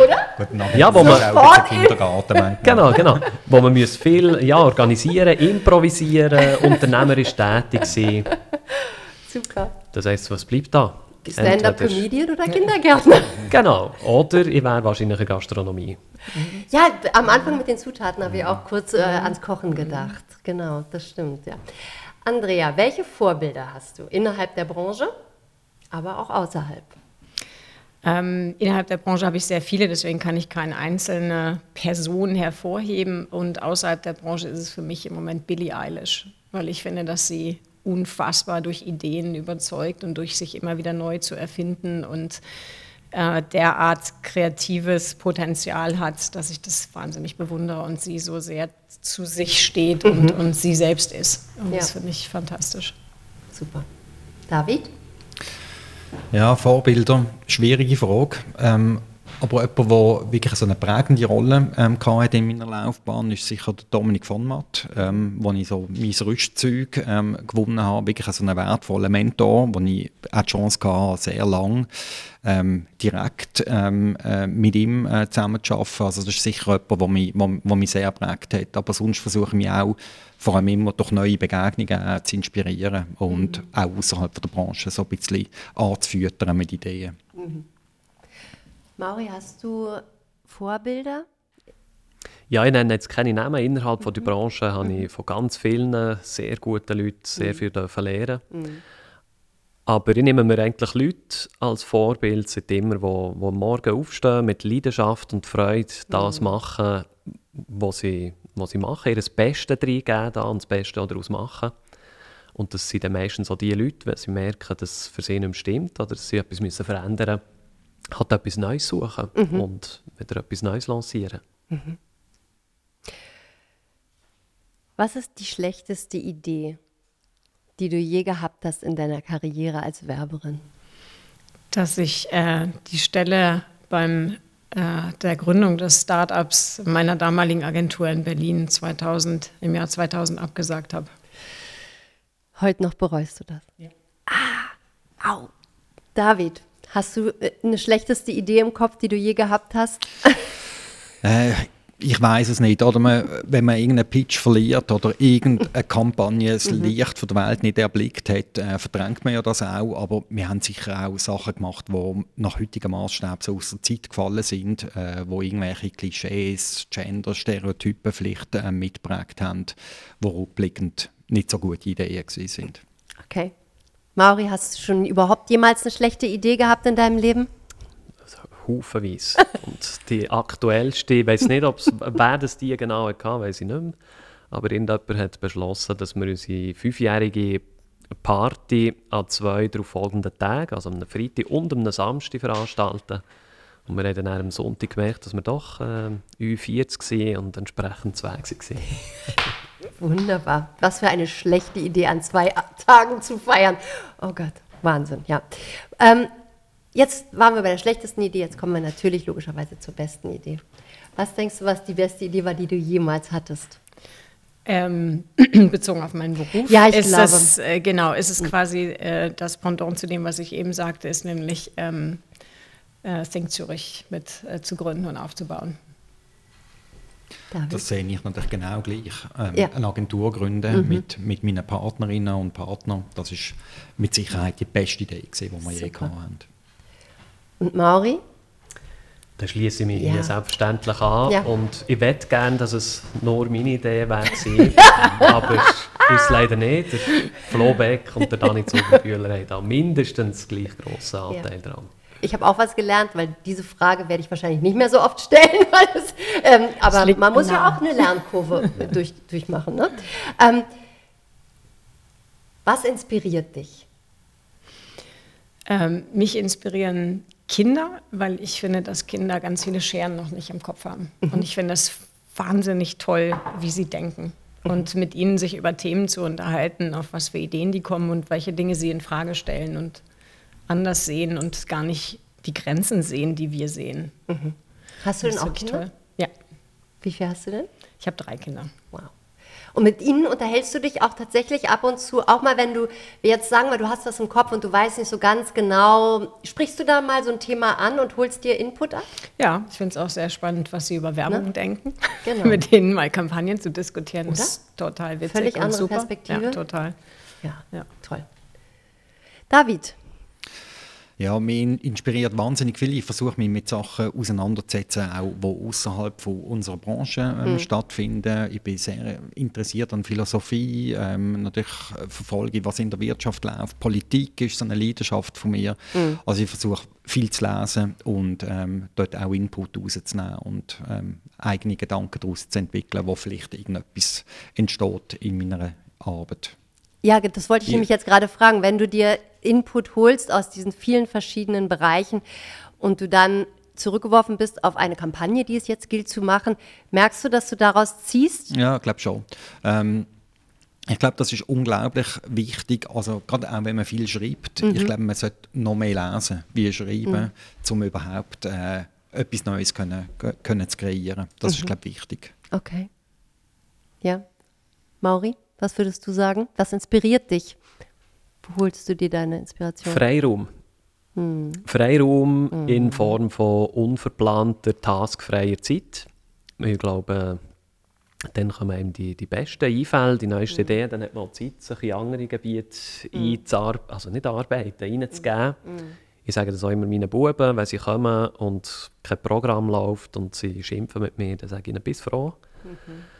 Oder? Gut, ja, wo man Kindergarten genau, genau, wo man muss viel ja, organisieren, improvisieren, unternehmerisch tätig sein. Super. Das heisst, was bleibt da? Stand-up-Comedian oder Kindergärtner? genau. Oder ich wäre wahrscheinlich in Gastronomie. Ja, am Anfang mit den Zutaten habe ich auch kurz äh, ans Kochen gedacht. Genau, das stimmt, ja. Andrea, welche Vorbilder hast du innerhalb der Branche, aber auch außerhalb? Ähm, innerhalb der Branche habe ich sehr viele, deswegen kann ich keine einzelne Person hervorheben. Und außerhalb der Branche ist es für mich im Moment Billie Eilish, weil ich finde, dass sie unfassbar durch Ideen überzeugt und durch sich immer wieder neu zu erfinden und äh, derart kreatives Potenzial hat, dass ich das wahnsinnig bewundere und sie so sehr zu sich steht mhm. und, und sie selbst ist. Und ja. das finde ich fantastisch. Super. David? Ja, Vorbilder, schwierige Frage. Ähm, aber jemand, der wirklich so eine prägende Rolle ähm, hatte in meiner Laufbahn, ist sicher der Dominik von Matt, ähm, wo ich so mein Rüstzeug ähm, gewonnen habe. Wirklich so einen wertvollen Mentor, wo ich auch die Chance hatte, sehr lang ähm, direkt ähm, äh, mit ihm äh, zusammenzuarbeiten. Also das ist sicher jemand, der mich, wo, wo mich sehr geprägt hat. Aber sonst versuche ich mich auch vor allem immer durch neue Begegnungen äh, zu inspirieren und mhm. auch außerhalb der Branche so ein bisschen anzufüttern mit Ideen. Mhm. Mauri, hast du Vorbilder? Ja, ich nenne jetzt keine Namen. Innerhalb mhm. der Branche habe ich von ganz vielen sehr guten Leuten sehr mhm. viel lernen mhm. Aber ich nehme mir eigentlich Leute als Vorbild seit immer, die, die morgen aufstehen, mit Leidenschaft und Freude das mhm. machen, was sie, was sie machen, ihr das Beste reingeben da das Beste daraus machen. Und das sind dann meistens so die Leute, wenn sie merken, dass es für sie nicht mehr stimmt oder dass sie etwas müssen verändern müssen halt etwas Neues suchen mhm. und wieder etwas Neues lancieren. Mhm. Was ist die schlechteste Idee, die du je gehabt hast in deiner Karriere als Werberin? Dass ich äh, die Stelle beim äh, der Gründung des Startups meiner damaligen Agentur in Berlin 2000, im Jahr 2000 abgesagt habe. Heute noch bereust du das? Ja. Wow. David, hast du äh, eine schlechteste Idee im Kopf, die du je gehabt hast? Äh, ich weiß es nicht. Oder man, wenn man irgendeinen Pitch verliert oder irgendeine Kampagne das mhm. Licht von der Welt nicht erblickt hat, äh, verdrängt man ja das auch. Aber wir haben sicher auch Sachen gemacht, die nach heutigem Maßstab so aus der Zeit gefallen sind, äh, wo irgendwelche Klischees, Gender-Stereotypen vielleicht äh, mitgeprägt haben, die rückblickend nicht so gute Ideen sind. Okay. Mauri, hast du schon überhaupt jemals eine schlechte Idee gehabt in deinem Leben? haufenweise. Und die aktuellste, ich weiß nicht, ob es wer das die genau hatte, weiß ich nicht mehr. Aber irgendjemand hat beschlossen, dass wir unsere fünfjährige Party an zwei darauf folgenden Tagen, also am Freitag und am Samstag veranstalten. Und wir haben dann am Sonntag gemerkt, dass wir doch äh, U40 waren und entsprechend zwei waren. Wunderbar. Was für eine schlechte Idee, an zwei Tagen zu feiern. Oh Gott, Wahnsinn, ja. Ähm, Jetzt waren wir bei der schlechtesten Idee, jetzt kommen wir natürlich logischerweise zur besten Idee. Was denkst du, was die beste Idee war, die du jemals hattest? Ähm, bezogen auf meinen Beruf. Ja, ich ist glaube. Es, äh, genau, ist es quasi äh, das Pendant zu dem, was ich eben sagte, ist nämlich ähm, äh, Think Zürich mit äh, zu gründen und aufzubauen. David? Das sehe ich natürlich genau gleich. Ähm, ja. Eine Agentur gründen mhm. mit, mit meinen Partnerinnen und Partnern, das ist mit Sicherheit die beste Idee, die wir Super. je gehabt haben. Und Mauri? Da schließe ich mich ja. selbstverständlich an. Ja. Und ich wette gerne, dass es nur meine Idee wäre aber es ist leider nicht. Der Flo Beck und der Dani Zugenbühler haben da mindestens gleich grossen Anteil ja. dran. Ich habe auch was gelernt, weil diese Frage werde ich wahrscheinlich nicht mehr so oft stellen. Es, ähm, aber man muss ja auch eine Lernkurve durch, durchmachen. Ne? Ähm, was inspiriert dich? Ähm, mich inspirieren Kinder, weil ich finde, dass Kinder ganz viele Scheren noch nicht im Kopf haben. Mhm. Und ich finde es wahnsinnig toll, wie sie denken. Mhm. Und mit ihnen sich über Themen zu unterhalten, auf was für Ideen die kommen und welche Dinge sie in Frage stellen und anders sehen und gar nicht die Grenzen sehen, die wir sehen. Mhm. Hast du denn auch Kinder? Toll. Ja. Wie viel hast du denn? Ich habe drei Kinder. Wow. Und mit ihnen unterhältst du dich auch tatsächlich ab und zu, auch mal, wenn du jetzt sagen wir, du hast das im Kopf und du weißt nicht so ganz genau, sprichst du da mal so ein Thema an und holst dir Input ab? Ja, ich finde es auch sehr spannend, was sie über Werbung ne? denken. Genau. mit denen mal Kampagnen zu diskutieren, Oder? ist total witzig Völlig und andere super. Perspektive. Ja, total. Ja, ja, toll. David, ja, mich inspiriert wahnsinnig viel. Ich versuche mich mit Sachen auseinanderzusetzen, auch die außerhalb von unserer Branche ähm, mhm. stattfinden. Ich bin sehr interessiert an Philosophie. Ähm, natürlich verfolge ich, was in der Wirtschaft läuft. Politik ist so eine Leidenschaft von mir. Mhm. Also ich versuche viel zu lesen und ähm, dort auch Input rauszunehmen und ähm, eigene Gedanken daraus zu entwickeln, wo vielleicht irgendetwas entsteht in meiner Arbeit. Ja, das wollte ich nämlich jetzt gerade fragen. Wenn du dir Input holst aus diesen vielen verschiedenen Bereichen und du dann zurückgeworfen bist auf eine Kampagne, die es jetzt gilt zu machen, merkst du, dass du daraus ziehst? Ja, ich glaube schon. Ähm, ich glaube, das ist unglaublich wichtig, also gerade auch wenn man viel schreibt. Mhm. Ich glaube, man sollte noch mehr lesen, wie schreiben, mhm. um überhaupt äh, etwas Neues können, können zu kreieren. Das mhm. ist, glaube ich, wichtig. Okay. Ja. Mauri? Was würdest du sagen? Was inspiriert dich? Wo holst du dir deine Inspiration? Freiraum. Hm. Freiraum hm. in Form von unverplanter, taskfreier Zeit. Ich glaube, dann kommen eben die, die besten Einfälle, die neuesten hm. Ideen. Dann hat man auch Zeit, sich in andere Gebiete hm. einzuarbeiten, also nicht arbeiten, reinzugeben. Hm. Ich sage das auch immer meinen Buben, wenn sie kommen und kein Programm läuft und sie schimpfen mit mir, dann sage ich ihnen, bist froh. Mhm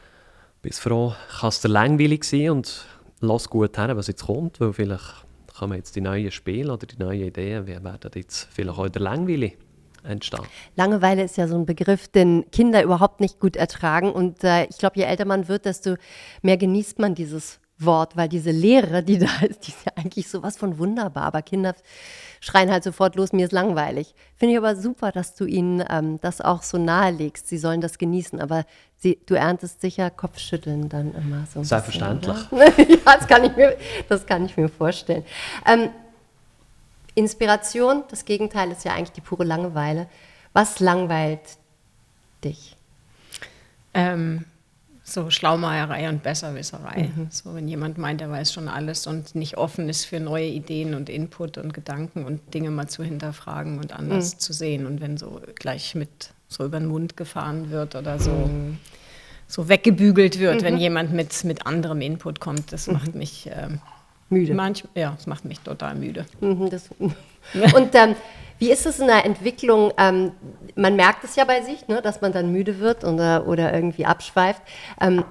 bist froh, kann es dir langweilig sein und lass gut her, was jetzt kommt, weil vielleicht kommen jetzt die neuen Spiele oder die neuen Ideen, wie werden jetzt vielleicht auch der langweilig entstehen. Langeweile ist ja so ein Begriff, den Kinder überhaupt nicht gut ertragen. Und äh, ich glaube, je älter man wird, desto mehr genießt man dieses Wort, weil diese Lehre, die da ist, die ist ja eigentlich sowas von wunderbar, aber Kinder schreien halt sofort los, mir ist langweilig. Finde ich aber super, dass du ihnen ähm, das auch so nahelegst. Sie sollen das genießen, aber sie, du erntest sicher Kopfschütteln dann immer so. Selbstverständlich. Bisschen, ja, das kann ich mir, das kann ich mir vorstellen. Ähm, Inspiration, das Gegenteil ist ja eigentlich die pure Langeweile. Was langweilt dich? Ähm, so Schlaumeierei und Besserwisserei. Mhm. So, wenn jemand meint, er weiß schon alles und nicht offen ist für neue Ideen und Input und Gedanken und Dinge mal zu hinterfragen und anders mhm. zu sehen. Und wenn so gleich mit so über den Mund gefahren wird oder so, mhm. so weggebügelt wird, wenn mhm. jemand mit, mit anderem Input kommt, das macht mhm. mich äh, müde. Manch, ja, das macht mich total müde. Mhm, das, und ähm, wie ist es in der Entwicklung? Ähm, man merkt es ja bei sich, ne, dass man dann müde wird oder, oder irgendwie abschweift. Ähm,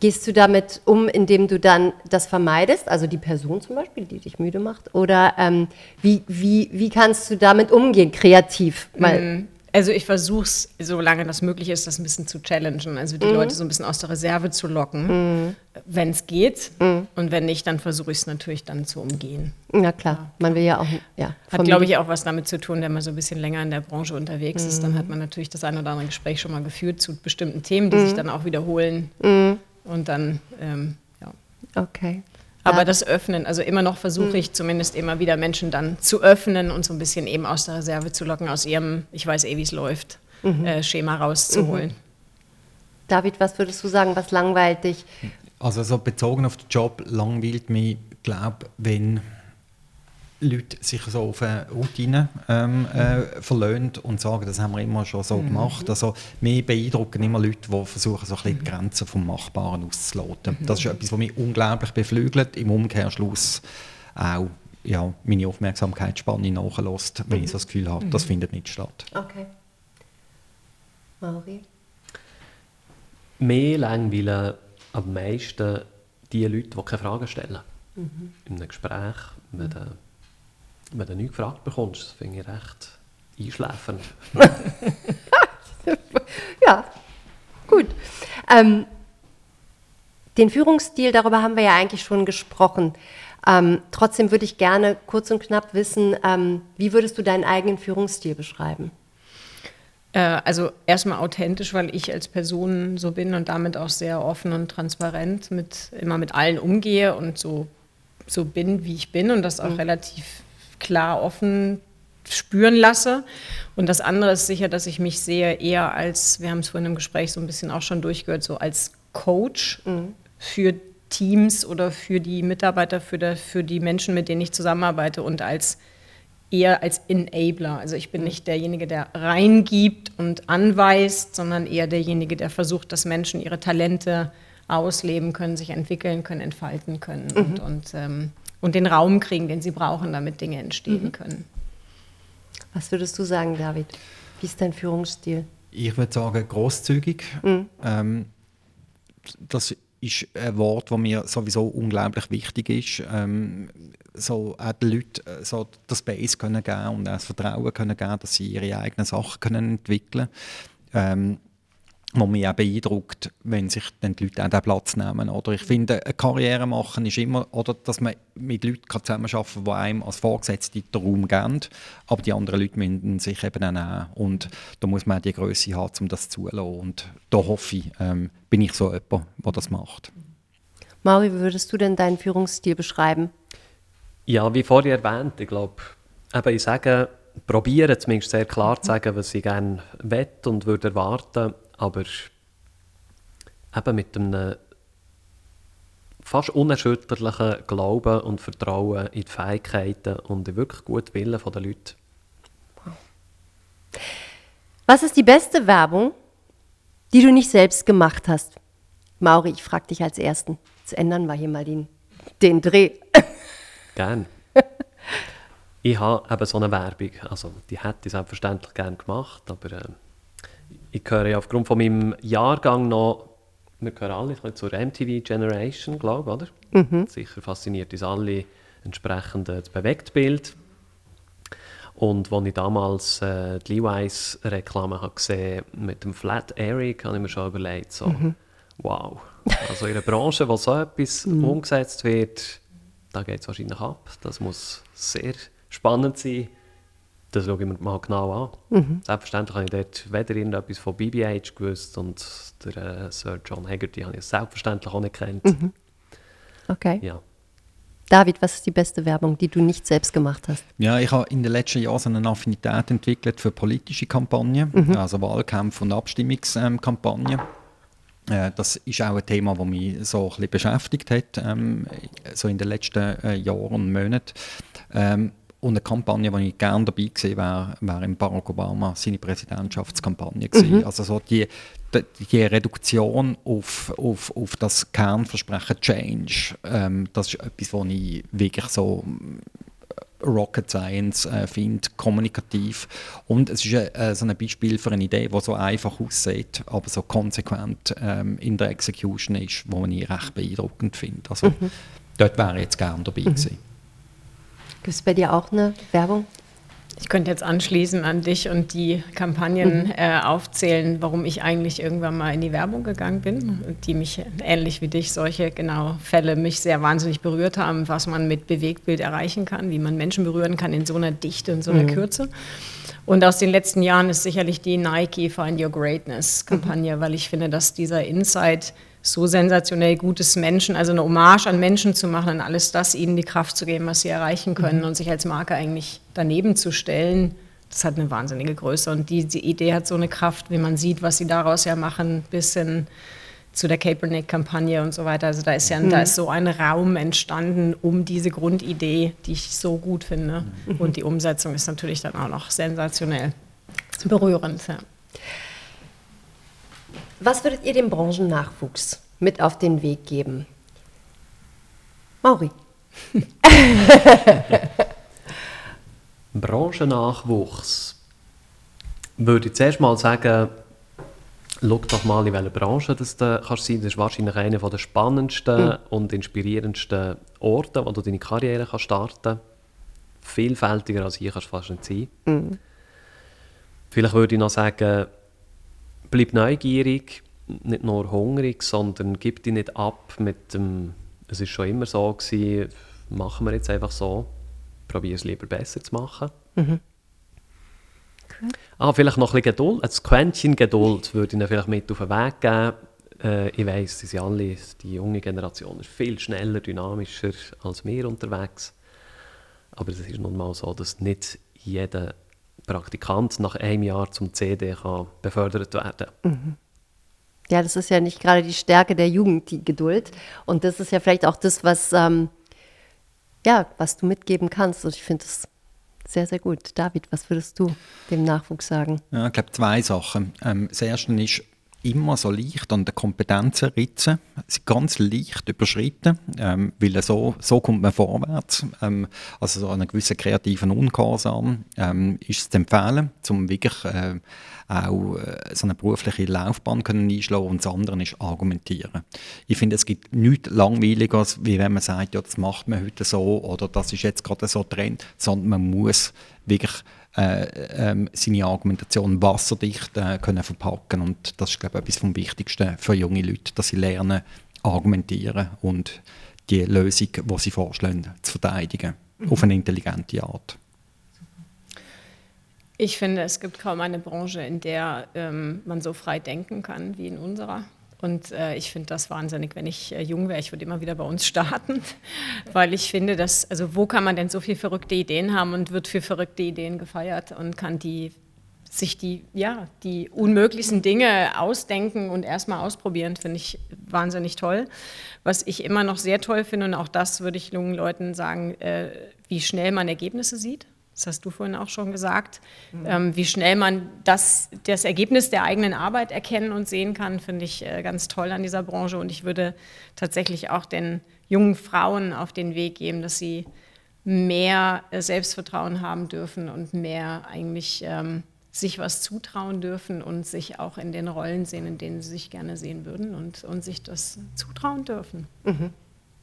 gehst du damit um, indem du dann das vermeidest, also die Person zum Beispiel, die dich müde macht? Oder ähm, wie, wie, wie kannst du damit umgehen, kreativ? Weil, mhm. Also ich versuche es, solange das möglich ist, das ein bisschen zu challengen. Also die mhm. Leute so ein bisschen aus der Reserve zu locken, mhm. wenn es geht. Mhm. Und wenn nicht, dann versuche ich es natürlich dann zu umgehen. Na klar, man will ja auch. Ja, hat, glaube ich, auch was damit zu tun, wenn man so ein bisschen länger in der Branche unterwegs ist. Dann mhm. hat man natürlich das ein oder andere Gespräch schon mal geführt zu bestimmten Themen, die sich mhm. dann auch wiederholen. Mhm. Und dann, ähm, ja. Okay. Aber das Öffnen, also immer noch versuche hm. ich zumindest immer wieder Menschen dann zu öffnen und so ein bisschen eben aus der Reserve zu locken, aus ihrem, ich weiß eh, wie es läuft, mhm. äh, Schema rauszuholen. Mhm. David, was würdest du sagen, was langweilt dich? Also so bezogen auf den Job langweilt mich, glaube wenn Leute sich so auf eine Routine ähm, äh, verlöhnt und sagen, das haben wir immer schon so mhm. gemacht. Also mir beeindrucken immer Leute, die versuchen, so ein bisschen die Grenzen vom Machbaren auszuloten. Mhm. Das ist etwas, was mich unglaublich beflügelt. Im Umkehrschluss auch ja, meine Aufmerksamkeitsspanne nachlässt, wenn ich so das Gefühl habe, das mhm. findet nicht statt. Okay. Mauri? Mehr langweilen am meisten die Leute, die keine Fragen stellen. Mhm. In einem Gespräch mit einem wenn du nichts gefragt bekommst, das finde ich recht einschläfernd. ja, gut. Ähm, den Führungsstil, darüber haben wir ja eigentlich schon gesprochen. Ähm, trotzdem würde ich gerne kurz und knapp wissen, ähm, wie würdest du deinen eigenen Führungsstil beschreiben? Äh, also erstmal authentisch, weil ich als Person so bin und damit auch sehr offen und transparent mit immer mit allen umgehe und so, so bin, wie ich bin und das auch mhm. relativ klar offen spüren lasse. Und das andere ist sicher, dass ich mich sehe eher als, wir haben es vorhin im Gespräch so ein bisschen auch schon durchgehört, so als Coach mhm. für Teams oder für die Mitarbeiter, für, der, für die Menschen, mit denen ich zusammenarbeite und als eher als Enabler. Also ich bin mhm. nicht derjenige, der reingibt und anweist, sondern eher derjenige, der versucht, dass Menschen ihre Talente ausleben können, sich entwickeln können, entfalten können. Mhm. Und, und ähm, und den Raum kriegen, den sie brauchen, damit Dinge entstehen mhm. können. Was würdest du sagen, David? Wie ist dein Führungsstil? Ich würde sagen, großzügig. Mhm. Ähm, das ist ein Wort, das mir sowieso unglaublich wichtig ist. Ähm, so auch den Leuten äh, so das Space können geben und auch das Vertrauen können geben, dass sie ihre eigenen Sachen können entwickeln können. Ähm, wo mich auch beeindruckt, wenn sich dann die Leute auch den Platz nehmen. Oder ich finde, eine Karriere machen ist immer, oder, dass man mit Leuten zusammenarbeiten kann, die einem als Vorgesetzte den Raum geben, aber die anderen Leute müssen sich eben auch nehmen. Und da muss man auch die Größe haben, um das zulassen. Und da hoffe ich, ähm, bin ich so jemand, der das macht. Mauri, wie würdest du denn deinen Führungsstil beschreiben? Ja, wie vorher erwähnt, ich glaube, ich sage, probieren zumindest sehr klar zu sagen, was ich gerne wett und würde erwarten aber eben mit einem fast unerschütterlichen Glauben und Vertrauen in die Fähigkeiten und den wirklich guten Willen der Leute. Was ist die beste Werbung, die du nicht selbst gemacht hast? Mauri, ich frage dich als Ersten. Jetzt ändern wir hier mal den, den Dreh. Gern. ich habe eben so eine Werbung, also die hätte ich selbstverständlich gerne gemacht, aber äh, ich gehöre ja aufgrund von meinem Jahrgang noch, wir gehören alle zur MTV Generation, glaube ich, oder? Mhm. Sicher fasziniert uns alle entsprechend das Bewegtbild. Und als ich damals äh, die Levi's-Reklame gesehen mit dem Flat Eric, habe ich mir schon überlegt, so, mhm. wow. Also in einer Branche, wo so etwas mhm. umgesetzt wird, da geht es wahrscheinlich ab. Das muss sehr spannend sein das schaue ich mir mal genau an. Mhm. Selbstverständlich habe ich dort weder irgendetwas von BBH gewusst und der äh, Sir John Haggerty habe ich selbstverständlich auch nicht kennt. Mhm. Okay. Ja. David, was ist die beste Werbung, die du nicht selbst gemacht hast? Ja, ich habe in den letzten Jahren so eine Affinität entwickelt für politische Kampagnen, mhm. also Wahlkämpfe und Abstimmungskampagnen. Äh, das ist auch ein Thema, das mich so ein bisschen beschäftigt hat, ähm, so in den letzten äh, Jahren und Monaten. Ähm, und eine Kampagne, die ich gerne dabei gewesen wäre, wäre in Barack Obama seine Präsidentschaftskampagne gewesen. Mhm. Also so die, die, die, Reduktion auf, auf, auf das Kernversprechen Change, ähm, das ist etwas, was ich wirklich so Rocket Science äh, finde, kommunikativ. Und es ist äh, so ein Beispiel für eine Idee, die so einfach aussieht, aber so konsequent ähm, in der Execution ist, wo ich recht beeindruckend finde. Also mhm. dort wäre ich jetzt gerne dabei mhm. gewesen. Gibt es bei dir auch eine Werbung? Ich könnte jetzt anschließen an dich und die Kampagnen mhm. äh, aufzählen, warum ich eigentlich irgendwann mal in die Werbung gegangen bin, die mich ähnlich wie dich solche genau Fälle mich sehr wahnsinnig berührt haben, was man mit Bewegtbild erreichen kann, wie man Menschen berühren kann in so einer Dichte und so einer mhm. Kürze. Und aus den letzten Jahren ist sicherlich die Nike Find Your Greatness Kampagne, mhm. weil ich finde, dass dieser Insight so sensationell gutes Menschen, also eine Hommage an Menschen zu machen, an alles das, ihnen die Kraft zu geben, was sie erreichen können mhm. und sich als Marke eigentlich daneben zu stellen, das hat eine wahnsinnige Größe. Und die, die Idee hat so eine Kraft, wie man sieht, was sie daraus ja machen, bis hin zu der Kaepernick-Kampagne und so weiter. Also da ist ja mhm. da ist so ein Raum entstanden um diese Grundidee, die ich so gut finde. Mhm. Und die Umsetzung ist natürlich dann auch noch sensationell berührend. Ja. Was würdet ihr dem Branchennachwuchs mit auf den Weg geben? Mauri. Branchennachwuchs. Würde ich zuerst mal sagen, schau doch mal, in welcher Branche das du kannst sein. Das ist wahrscheinlich einer der spannendsten mhm. und inspirierendsten Orte, wo du deine Karriere kannst starten kannst. Vielfältiger als hier kannst du fast nicht sein. Mhm. Vielleicht würde ich noch sagen, bleib neugierig, nicht nur hungrig, sondern gib dich nicht ab mit dem, es ist schon immer so gewesen, machen wir jetzt einfach so, probier es lieber besser zu machen. Mhm. Okay. Ah, vielleicht noch ein bisschen Geduld, ein Quäntchen Geduld würde ich ihnen vielleicht mit auf den Weg geben. Äh, ich weiss, sie sind alle, die junge Generation ist viel schneller, dynamischer als wir unterwegs. Aber es ist nun mal so, dass nicht jeder Praktikant nach einem Jahr zum CD kann befördert werden mhm. Ja, das ist ja nicht gerade die Stärke der Jugend, die Geduld. Und das ist ja vielleicht auch das, was, ähm, ja, was du mitgeben kannst. Und ich finde es sehr, sehr gut. David, was würdest du dem Nachwuchs sagen? Ja, ich glaube, zwei Sachen. Ähm, das erste ist, immer so leicht an den Kompetenzen ritzen, sie ganz leicht überschritten, ähm, weil so, so kommt man vorwärts. Ähm, also so einen gewissen kreativen Ungehorsam ähm, ist es zu empfehlen, um wirklich äh, auch äh, so eine berufliche Laufbahn können einschlagen und das andere ist argumentieren. Ich finde, es gibt nichts Langweiliges, wie wenn man sagt, ja, das macht man heute so oder das ist jetzt gerade so Trend, sondern man muss wirklich äh, ähm, seine Argumentation wasserdicht äh, können verpacken und das ist glaube ich etwas vom Wichtigsten für junge Leute, dass sie lernen argumentieren und die Lösung, die sie vorschlagen, zu verteidigen mhm. auf eine intelligente Art. Ich finde, es gibt kaum eine Branche, in der ähm, man so frei denken kann wie in unserer. Und äh, ich finde das wahnsinnig, wenn ich äh, jung wäre, ich würde immer wieder bei uns starten, weil ich finde, dass, also wo kann man denn so viele verrückte Ideen haben und wird für verrückte Ideen gefeiert und kann die sich die, ja, die unmöglichsten Dinge ausdenken und erstmal ausprobieren, finde ich wahnsinnig toll. Was ich immer noch sehr toll finde, und auch das würde ich jungen Leuten sagen, äh, wie schnell man Ergebnisse sieht das hast du vorhin auch schon gesagt, mhm. ähm, wie schnell man das, das Ergebnis der eigenen Arbeit erkennen und sehen kann, finde ich äh, ganz toll an dieser Branche. Und ich würde tatsächlich auch den jungen Frauen auf den Weg geben, dass sie mehr äh, Selbstvertrauen haben dürfen und mehr eigentlich ähm, sich was zutrauen dürfen und sich auch in den Rollen sehen, in denen sie sich gerne sehen würden und, und sich das zutrauen dürfen, mhm.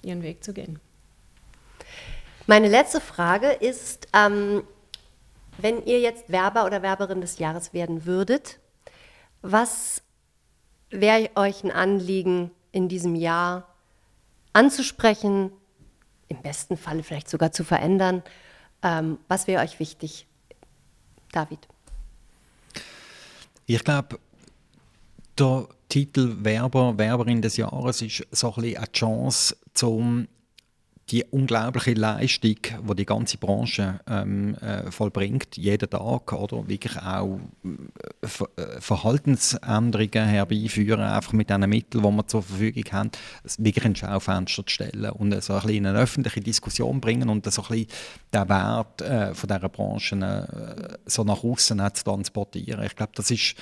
ihren Weg zu gehen. Meine letzte Frage ist, ähm, wenn ihr jetzt Werber oder Werberin des Jahres werden würdet, was wäre euch ein Anliegen in diesem Jahr anzusprechen, im besten Falle vielleicht sogar zu verändern? Ähm, was wäre euch wichtig, David? Ich glaube, der Titel Werber, Werberin des Jahres ist so ein bisschen eine Chance, zum die unglaubliche Leistung, die die ganze Branche ähm, äh, vollbringt, jeden Tag, oder wirklich auch äh, Ver äh, Verhaltensänderungen herbeiführen, einfach mit den Mitteln, die wir zur Verfügung haben, wirklich ins Schaufenster zu stellen und so ein bisschen in eine öffentliche Diskussion bringen und so ein bisschen den Wert äh, von dieser Branche äh, so nach außen zu transportieren. Ich glaube, das ist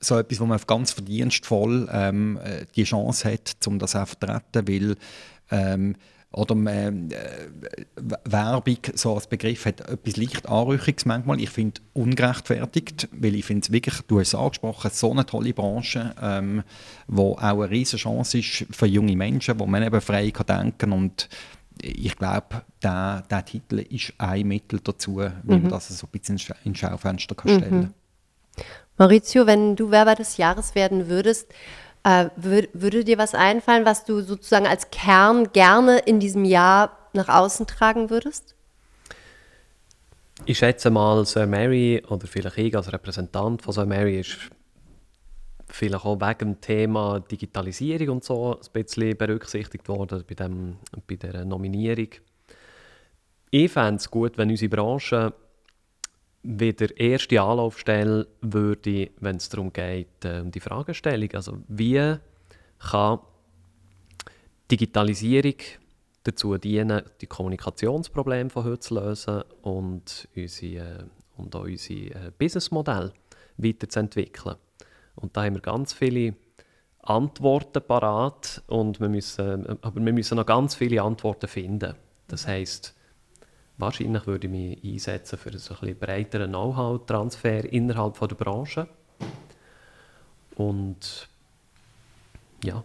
so etwas, wo man ganz verdienstvoll ähm, äh, die Chance hat, um das auch zu vertreten, weil ähm, oder äh, Werbung so als Begriff hat etwas leicht Anrüchiges manchmal. Ich finde ungerechtfertigt, weil ich finde es wirklich, du hast es angesprochen, so eine tolle Branche, ähm, wo auch eine riesige Chance ist für junge Menschen, wo man eben frei kann denken und ich glaube, der, der Titel ist ein Mittel dazu, wie mhm. man das so ein bisschen ins Schaufenster kann stellen kann. Mhm. Maurizio, wenn du Werber des Jahres werden würdest, äh, würd, würde dir was einfallen, was du sozusagen als Kern gerne in diesem Jahr nach außen tragen würdest? Ich schätze mal, Sir Mary oder vielleicht ich als Repräsentant von Sir Mary ist vielleicht auch wegen dem Thema Digitalisierung und so ein bisschen berücksichtigt worden bei, dem, bei dieser Nominierung. Ich fände es gut, wenn unsere Branche wieder erste Anlaufstelle würde, wenn es darum geht, äh, um die Fragestellung. Also wie kann Digitalisierung dazu dienen, die Kommunikationsprobleme von heute zu lösen und, unsere, äh, und auch unsere äh, Businessmodelle weiterzuentwickeln. Und da haben wir ganz viele Antworten parat und wir müssen, aber wir müssen noch ganz viele Antworten finden. Das heißt, Wahrscheinlich würde ich mich einsetzen für so einen breiteren Know-how-Transfer innerhalb von der Branche. Und ja.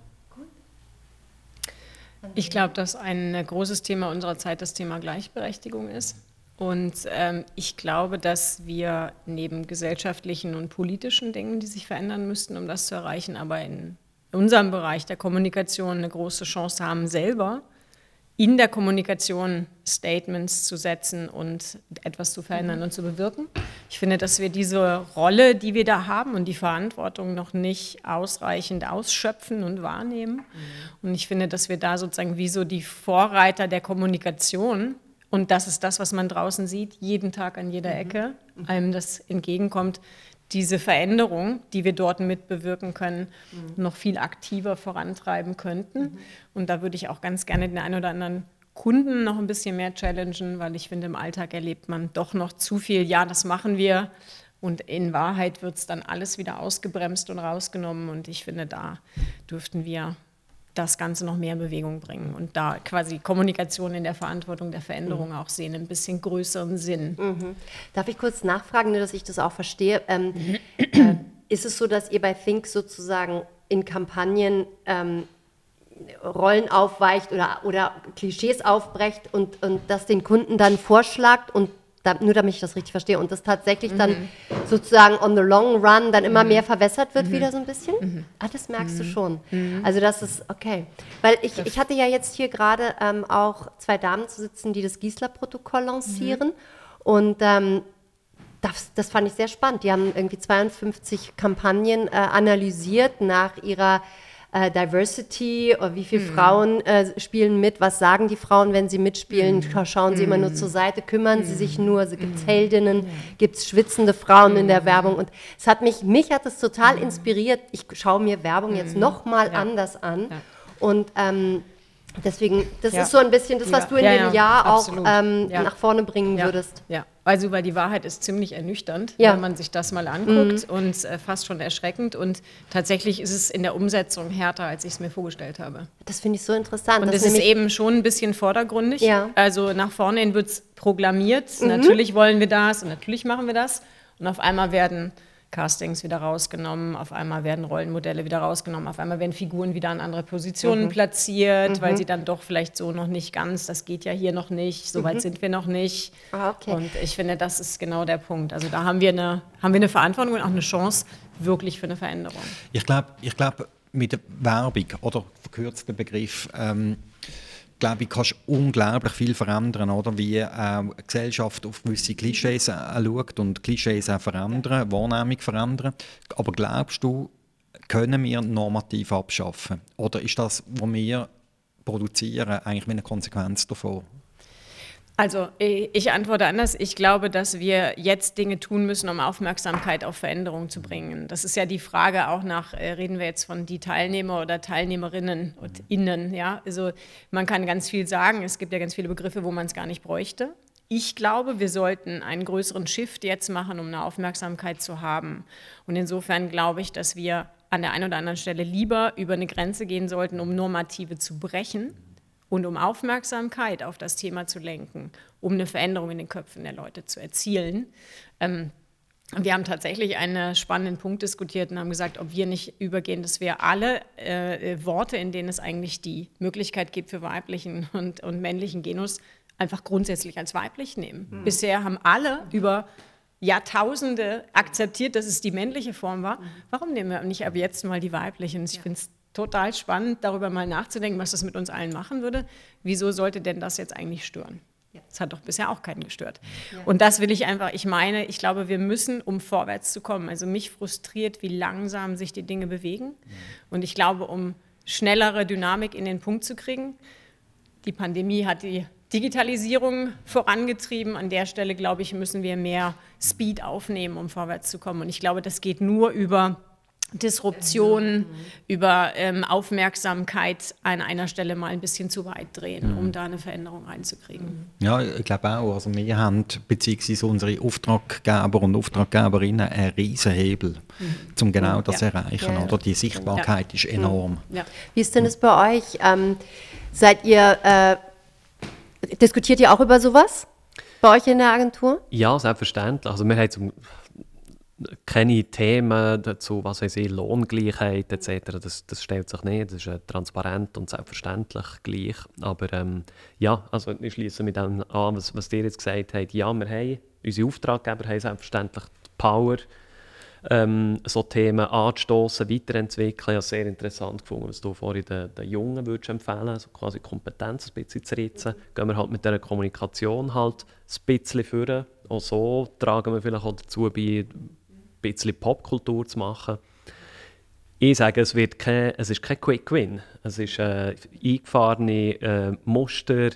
Ich glaube, dass ein großes Thema unserer Zeit das Thema Gleichberechtigung ist. Und ähm, ich glaube, dass wir neben gesellschaftlichen und politischen Dingen, die sich verändern müssten, um das zu erreichen, aber in unserem Bereich der Kommunikation eine große Chance haben, selber in der Kommunikation Statements zu setzen und etwas zu verändern und zu bewirken. Ich finde, dass wir diese Rolle, die wir da haben und die Verantwortung noch nicht ausreichend ausschöpfen und wahrnehmen. Mhm. Und ich finde, dass wir da sozusagen wie so die Vorreiter der Kommunikation und das ist das, was man draußen sieht, jeden Tag an jeder mhm. Ecke, einem das entgegenkommt, diese Veränderung, die wir dort mitbewirken können, mhm. noch viel aktiver vorantreiben könnten. Mhm. Und da würde ich auch ganz gerne den einen oder anderen Kunden noch ein bisschen mehr challengen, weil ich finde, im Alltag erlebt man doch noch zu viel, ja, das machen wir. Und in Wahrheit wird es dann alles wieder ausgebremst und rausgenommen. Und ich finde, da dürften wir das Ganze noch mehr in Bewegung bringen und da quasi Kommunikation in der Verantwortung der Veränderung mhm. auch sehen, ein bisschen größeren Sinn. Mhm. Darf ich kurz nachfragen, nur dass ich das auch verstehe? Ähm, äh, ist es so, dass ihr bei Think sozusagen in Kampagnen ähm, Rollen aufweicht oder, oder Klischees aufbrecht und, und das den Kunden dann vorschlagt und da, nur damit ich das richtig verstehe, und das tatsächlich mhm. dann sozusagen on the long run dann immer mhm. mehr verwässert wird, mhm. wieder so ein bisschen? Mhm. Ah, das merkst du mhm. schon. Mhm. Also das ist, okay. Weil ich, ich hatte ja jetzt hier gerade ähm, auch zwei Damen zu sitzen, die das Giesler-Protokoll lancieren. Und ähm, das, das fand ich sehr spannend. Die haben irgendwie 52 Kampagnen äh, analysiert nach ihrer äh, Diversity, oder wie viele mhm. Frauen äh, spielen mit, was sagen die Frauen, wenn sie mitspielen, mhm. schauen sie immer nur zur Seite, kümmern mhm. sie sich nur, also gibt es Heldinnen, gibt es schwitzende Frauen in der Werbung und es hat mich, mich hat es total inspiriert, ich schaue mir Werbung jetzt nochmal ja. anders an ja. und ähm, Deswegen, das ja. ist so ein bisschen das, was ja. du in ja, dem Jahr auch ähm, nach vorne bringen würdest. Ja, also weil die Wahrheit ist ziemlich ernüchternd, wenn man sich das mal anguckt mhm. und äh, fast schon erschreckend. Und tatsächlich ist es in der Umsetzung härter, als ich es mir vorgestellt habe. Das finde ich so interessant. Und es ist eben schon ein bisschen vordergründig. Also nach vorne hin wird es programmiert. Mhm. Natürlich wollen wir das und natürlich machen wir das. Und auf einmal werden Castings wieder rausgenommen, auf einmal werden Rollenmodelle wieder rausgenommen, auf einmal werden Figuren wieder an andere Positionen mhm. platziert, mhm. weil sie dann doch vielleicht so noch nicht ganz, das geht ja hier noch nicht, so weit mhm. sind wir noch nicht. Ah, okay. Und ich finde, das ist genau der Punkt. Also da haben wir eine, haben wir eine Verantwortung und auch eine Chance wirklich für eine Veränderung. Ich glaube, ich glaub, mit der Werbung oder verkürzter Begriff, ähm, glaube ich, kannst unglaublich viel verändern, oder? Wie äh, eine Gesellschaft auf gewisse Klischees äh, schaut und Klischees auch verändern, Wahrnehmung verändern. Aber glaubst du, können wir normativ abschaffen? Oder ist das, was wir produzieren, eigentlich eine Konsequenz davon? Also ich antworte anders. Ich glaube, dass wir jetzt Dinge tun müssen, um Aufmerksamkeit auf Veränderungen zu bringen. Das ist ja die Frage auch nach, äh, reden wir jetzt von die Teilnehmer oder Teilnehmerinnen und Innen. Ja? Also man kann ganz viel sagen. Es gibt ja ganz viele Begriffe, wo man es gar nicht bräuchte. Ich glaube, wir sollten einen größeren Shift jetzt machen, um eine Aufmerksamkeit zu haben. Und insofern glaube ich, dass wir an der einen oder anderen Stelle lieber über eine Grenze gehen sollten, um Normative zu brechen und um Aufmerksamkeit auf das Thema zu lenken, um eine Veränderung in den Köpfen der Leute zu erzielen. Ähm, wir haben tatsächlich einen spannenden Punkt diskutiert und haben gesagt, ob wir nicht übergehen, dass wir alle äh, Worte, in denen es eigentlich die Möglichkeit gibt für weiblichen und, und männlichen Genus, einfach grundsätzlich als weiblich nehmen. Mhm. Bisher haben alle über Jahrtausende akzeptiert, dass es die männliche Form war. Mhm. Warum nehmen wir nicht ab jetzt mal die weibliche? Und ich ja. finde es total spannend, darüber mal nachzudenken, was das mit uns allen machen würde. Wieso sollte denn das jetzt eigentlich stören? Das hat doch bisher auch keinen gestört. Ja. Und das will ich einfach, ich meine, ich glaube, wir müssen, um vorwärts zu kommen. Also mich frustriert, wie langsam sich die Dinge bewegen. Mhm. Und ich glaube, um schnellere Dynamik in den Punkt zu kriegen, die Pandemie hat die Digitalisierung vorangetrieben. An der Stelle, glaube ich, müssen wir mehr Speed aufnehmen, um vorwärts zu kommen. Und ich glaube, das geht nur über Disruption, mhm. über ähm, Aufmerksamkeit an einer Stelle mal ein bisschen zu weit drehen, mhm. um da eine Veränderung reinzukriegen. Ja, ich glaube auch. Also wir haben, beziehungsweise unsere Auftraggeber und Auftraggeberinnen, einen riesen Hebel, mhm. um genau das zu ja. erreichen. Ja, Oder? Die Sichtbarkeit ja. ist enorm. Wie ist denn das bei euch? Ähm, seid ihr, äh, diskutiert ihr auch über sowas? Bei euch in der Agentur? Ja, selbstverständlich. Also wir haben zum keine Themen dazu, was weiß ich, Lohngleichheit etc., das, das stellt sich nicht, das ist äh, transparent und selbstverständlich gleich. Aber ähm, ja, also ich schließe mit dem an, was, was ihr jetzt gesagt habt. Ja, wir haben, unsere Auftraggeber haben selbstverständlich die Power, ähm, so Themen anzustoßen, weiterentwickeln. Ich habe sehr interessant gefunden, was du vorhin den, den Jungen würdest empfehlen also quasi Kompetenz ein bisschen zu ritzen. Gehen wir halt mit dieser Kommunikation halt ein bisschen führen. Auch so tragen wir vielleicht auch dazu bei, bisschen Popkultur zu machen. Ich sage, es, wird kein, es ist kein Quick Win. Es ist äh, eingefahrene äh, Muster,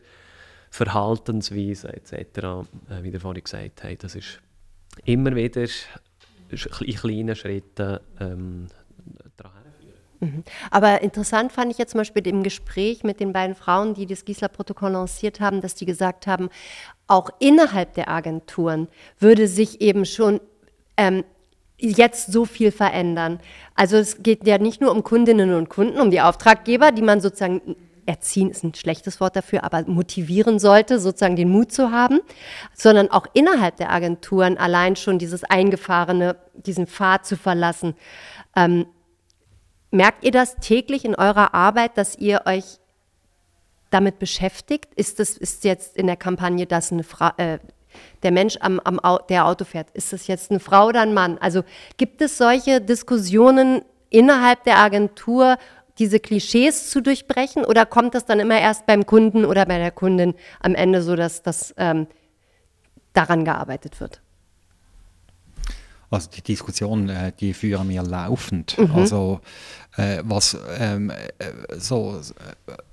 Verhaltensweisen etc., äh, wie ihr vorhin gesagt habt. Das ist immer wieder in kleinen Schritten ähm, mhm. aber interessant fand ich jetzt zum Beispiel im Gespräch mit den beiden Frauen, die das Gisela-Protokoll lanciert haben, dass die gesagt haben, auch innerhalb der Agenturen würde sich eben schon ähm, jetzt so viel verändern. Also es geht ja nicht nur um Kundinnen und Kunden, um die Auftraggeber, die man sozusagen erziehen ist ein schlechtes Wort dafür, aber motivieren sollte, sozusagen den Mut zu haben, sondern auch innerhalb der Agenturen allein schon dieses eingefahrene, diesen Pfad zu verlassen. Ähm, merkt ihr das täglich in eurer Arbeit, dass ihr euch damit beschäftigt? Ist das ist jetzt in der Kampagne das eine Fra äh, der Mensch, am, am, der Auto fährt, ist das jetzt eine Frau oder ein Mann? Also gibt es solche Diskussionen innerhalb der Agentur, diese Klischees zu durchbrechen oder kommt das dann immer erst beim Kunden oder bei der Kundin am Ende so, dass das ähm, daran gearbeitet wird? Also die Diskussion, äh, die führen wir laufend. Mhm. Also äh, was ähm, äh, so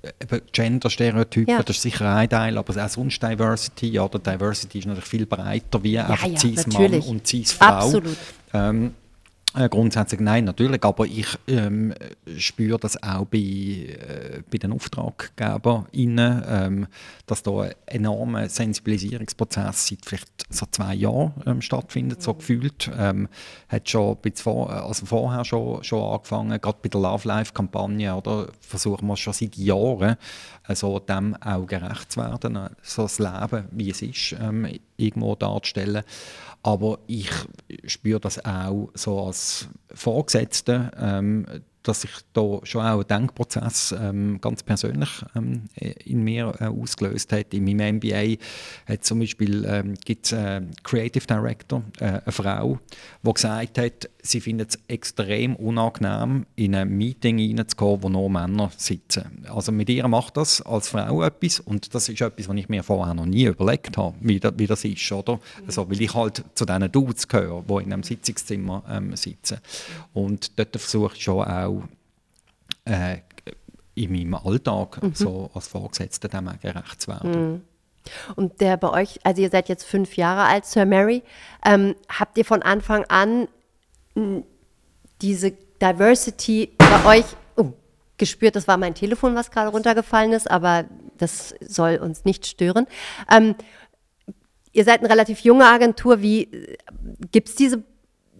äh, Gender-Stereotypen, ja. das ist sicher ein Teil, aber auch sonst Diversity, oder Diversity ist natürlich viel breiter wie ja, einfach ja, Cis-Mann und Cis-Frau. Absolut. Ähm, äh, grundsätzlich nein, natürlich, aber ich ähm, spüre das auch bei, äh, bei den AuftraggeberInnen, ähm, dass da ein enormer Sensibilisierungsprozess seit vielleicht so zwei Jahren ähm, stattfindet, so gefühlt. Ähm, hat schon vor, also vorher schon, schon angefangen, gerade bei der Love Life-Kampagne, oder versuchen wir schon seit Jahren, also dem auch gerecht zu werden, äh, so das Leben, wie es ist, ähm, irgendwo darzustellen. Aber ich spüre das auch so als Vorgesetzte, ähm, dass sich da schon auch ein Denkprozess ähm, ganz persönlich ähm, in mir äh, ausgelöst hat. In meinem MBA hat zum Beispiel ähm, gibt's einen Creative Director, äh, eine Frau, die gesagt hat, sie findet es extrem unangenehm, in ein Meeting reinzukommen, wo nur Männer sitzen. Also mit ihr macht das als Frau etwas und das ist etwas, was ich mir vorher noch nie überlegt habe, wie das, wie das ist, oder? Also, weil ich halt zu diesen Dudes gehöre, die in einem Sitzungszimmer ähm, sitzen. Und dort versuche ich schon auch äh, in meinem Alltag mhm. so als Vorgesetzter dem auch gerecht zu werden. Mhm. Und der bei euch, also ihr seid jetzt fünf Jahre alt, Sir Mary, ähm, habt ihr von Anfang an diese Diversity bei euch oh, gespürt? Das war mein Telefon, was gerade runtergefallen ist, aber das soll uns nicht stören. Ähm, ihr seid eine relativ junge Agentur. Wie gibt es diese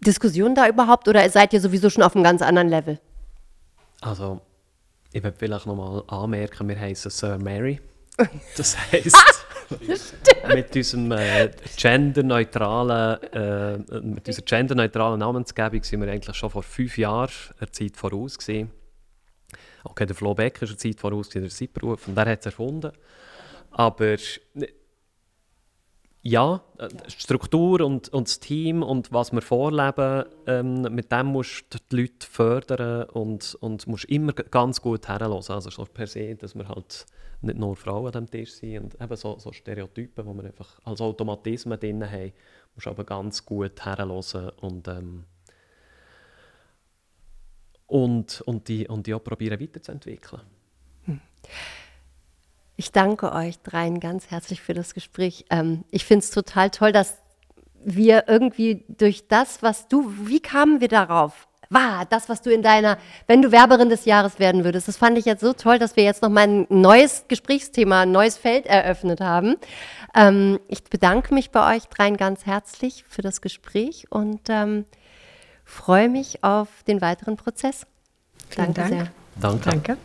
Diskussion da überhaupt oder seid ihr sowieso schon auf einem ganz anderen Level? Also, ich will vielleicht nochmal anmerken, wir heißen Sir Mary. Das heisst, mit unserem äh, genderneutralen, äh, mit unserer genderneutralen Namensgebung sind wir eigentlich schon vor fünf Jahren der Zeit voraus gewesen. Okay, der Flo Beck ist eine Zeit voraus, der Zeitberuf, und der hat es erfunden. Aber ja, äh, Struktur und, und das Team und was wir vorleben, ähm, mit dem musst du die Leute fördern und, und musst immer ganz gut herhören. Also so per se, dass wir halt nicht nur Frauen an dem Tisch sind und eben so, so Stereotypen, die wir einfach als Automatismen drin haben, musst du aber ganz gut herhören und, ähm, und, und, die, und die auch probieren weiterzuentwickeln. Hm. Ich danke euch dreien ganz herzlich für das Gespräch. Ähm, ich finde es total toll, dass wir irgendwie durch das, was du, wie kamen wir darauf? War das, was du in deiner, wenn du Werberin des Jahres werden würdest, das fand ich jetzt so toll, dass wir jetzt nochmal ein neues Gesprächsthema, ein neues Feld eröffnet haben. Ähm, ich bedanke mich bei euch dreien ganz herzlich für das Gespräch und ähm, freue mich auf den weiteren Prozess. Vielen Danke Dank. sehr. Danke. Danke.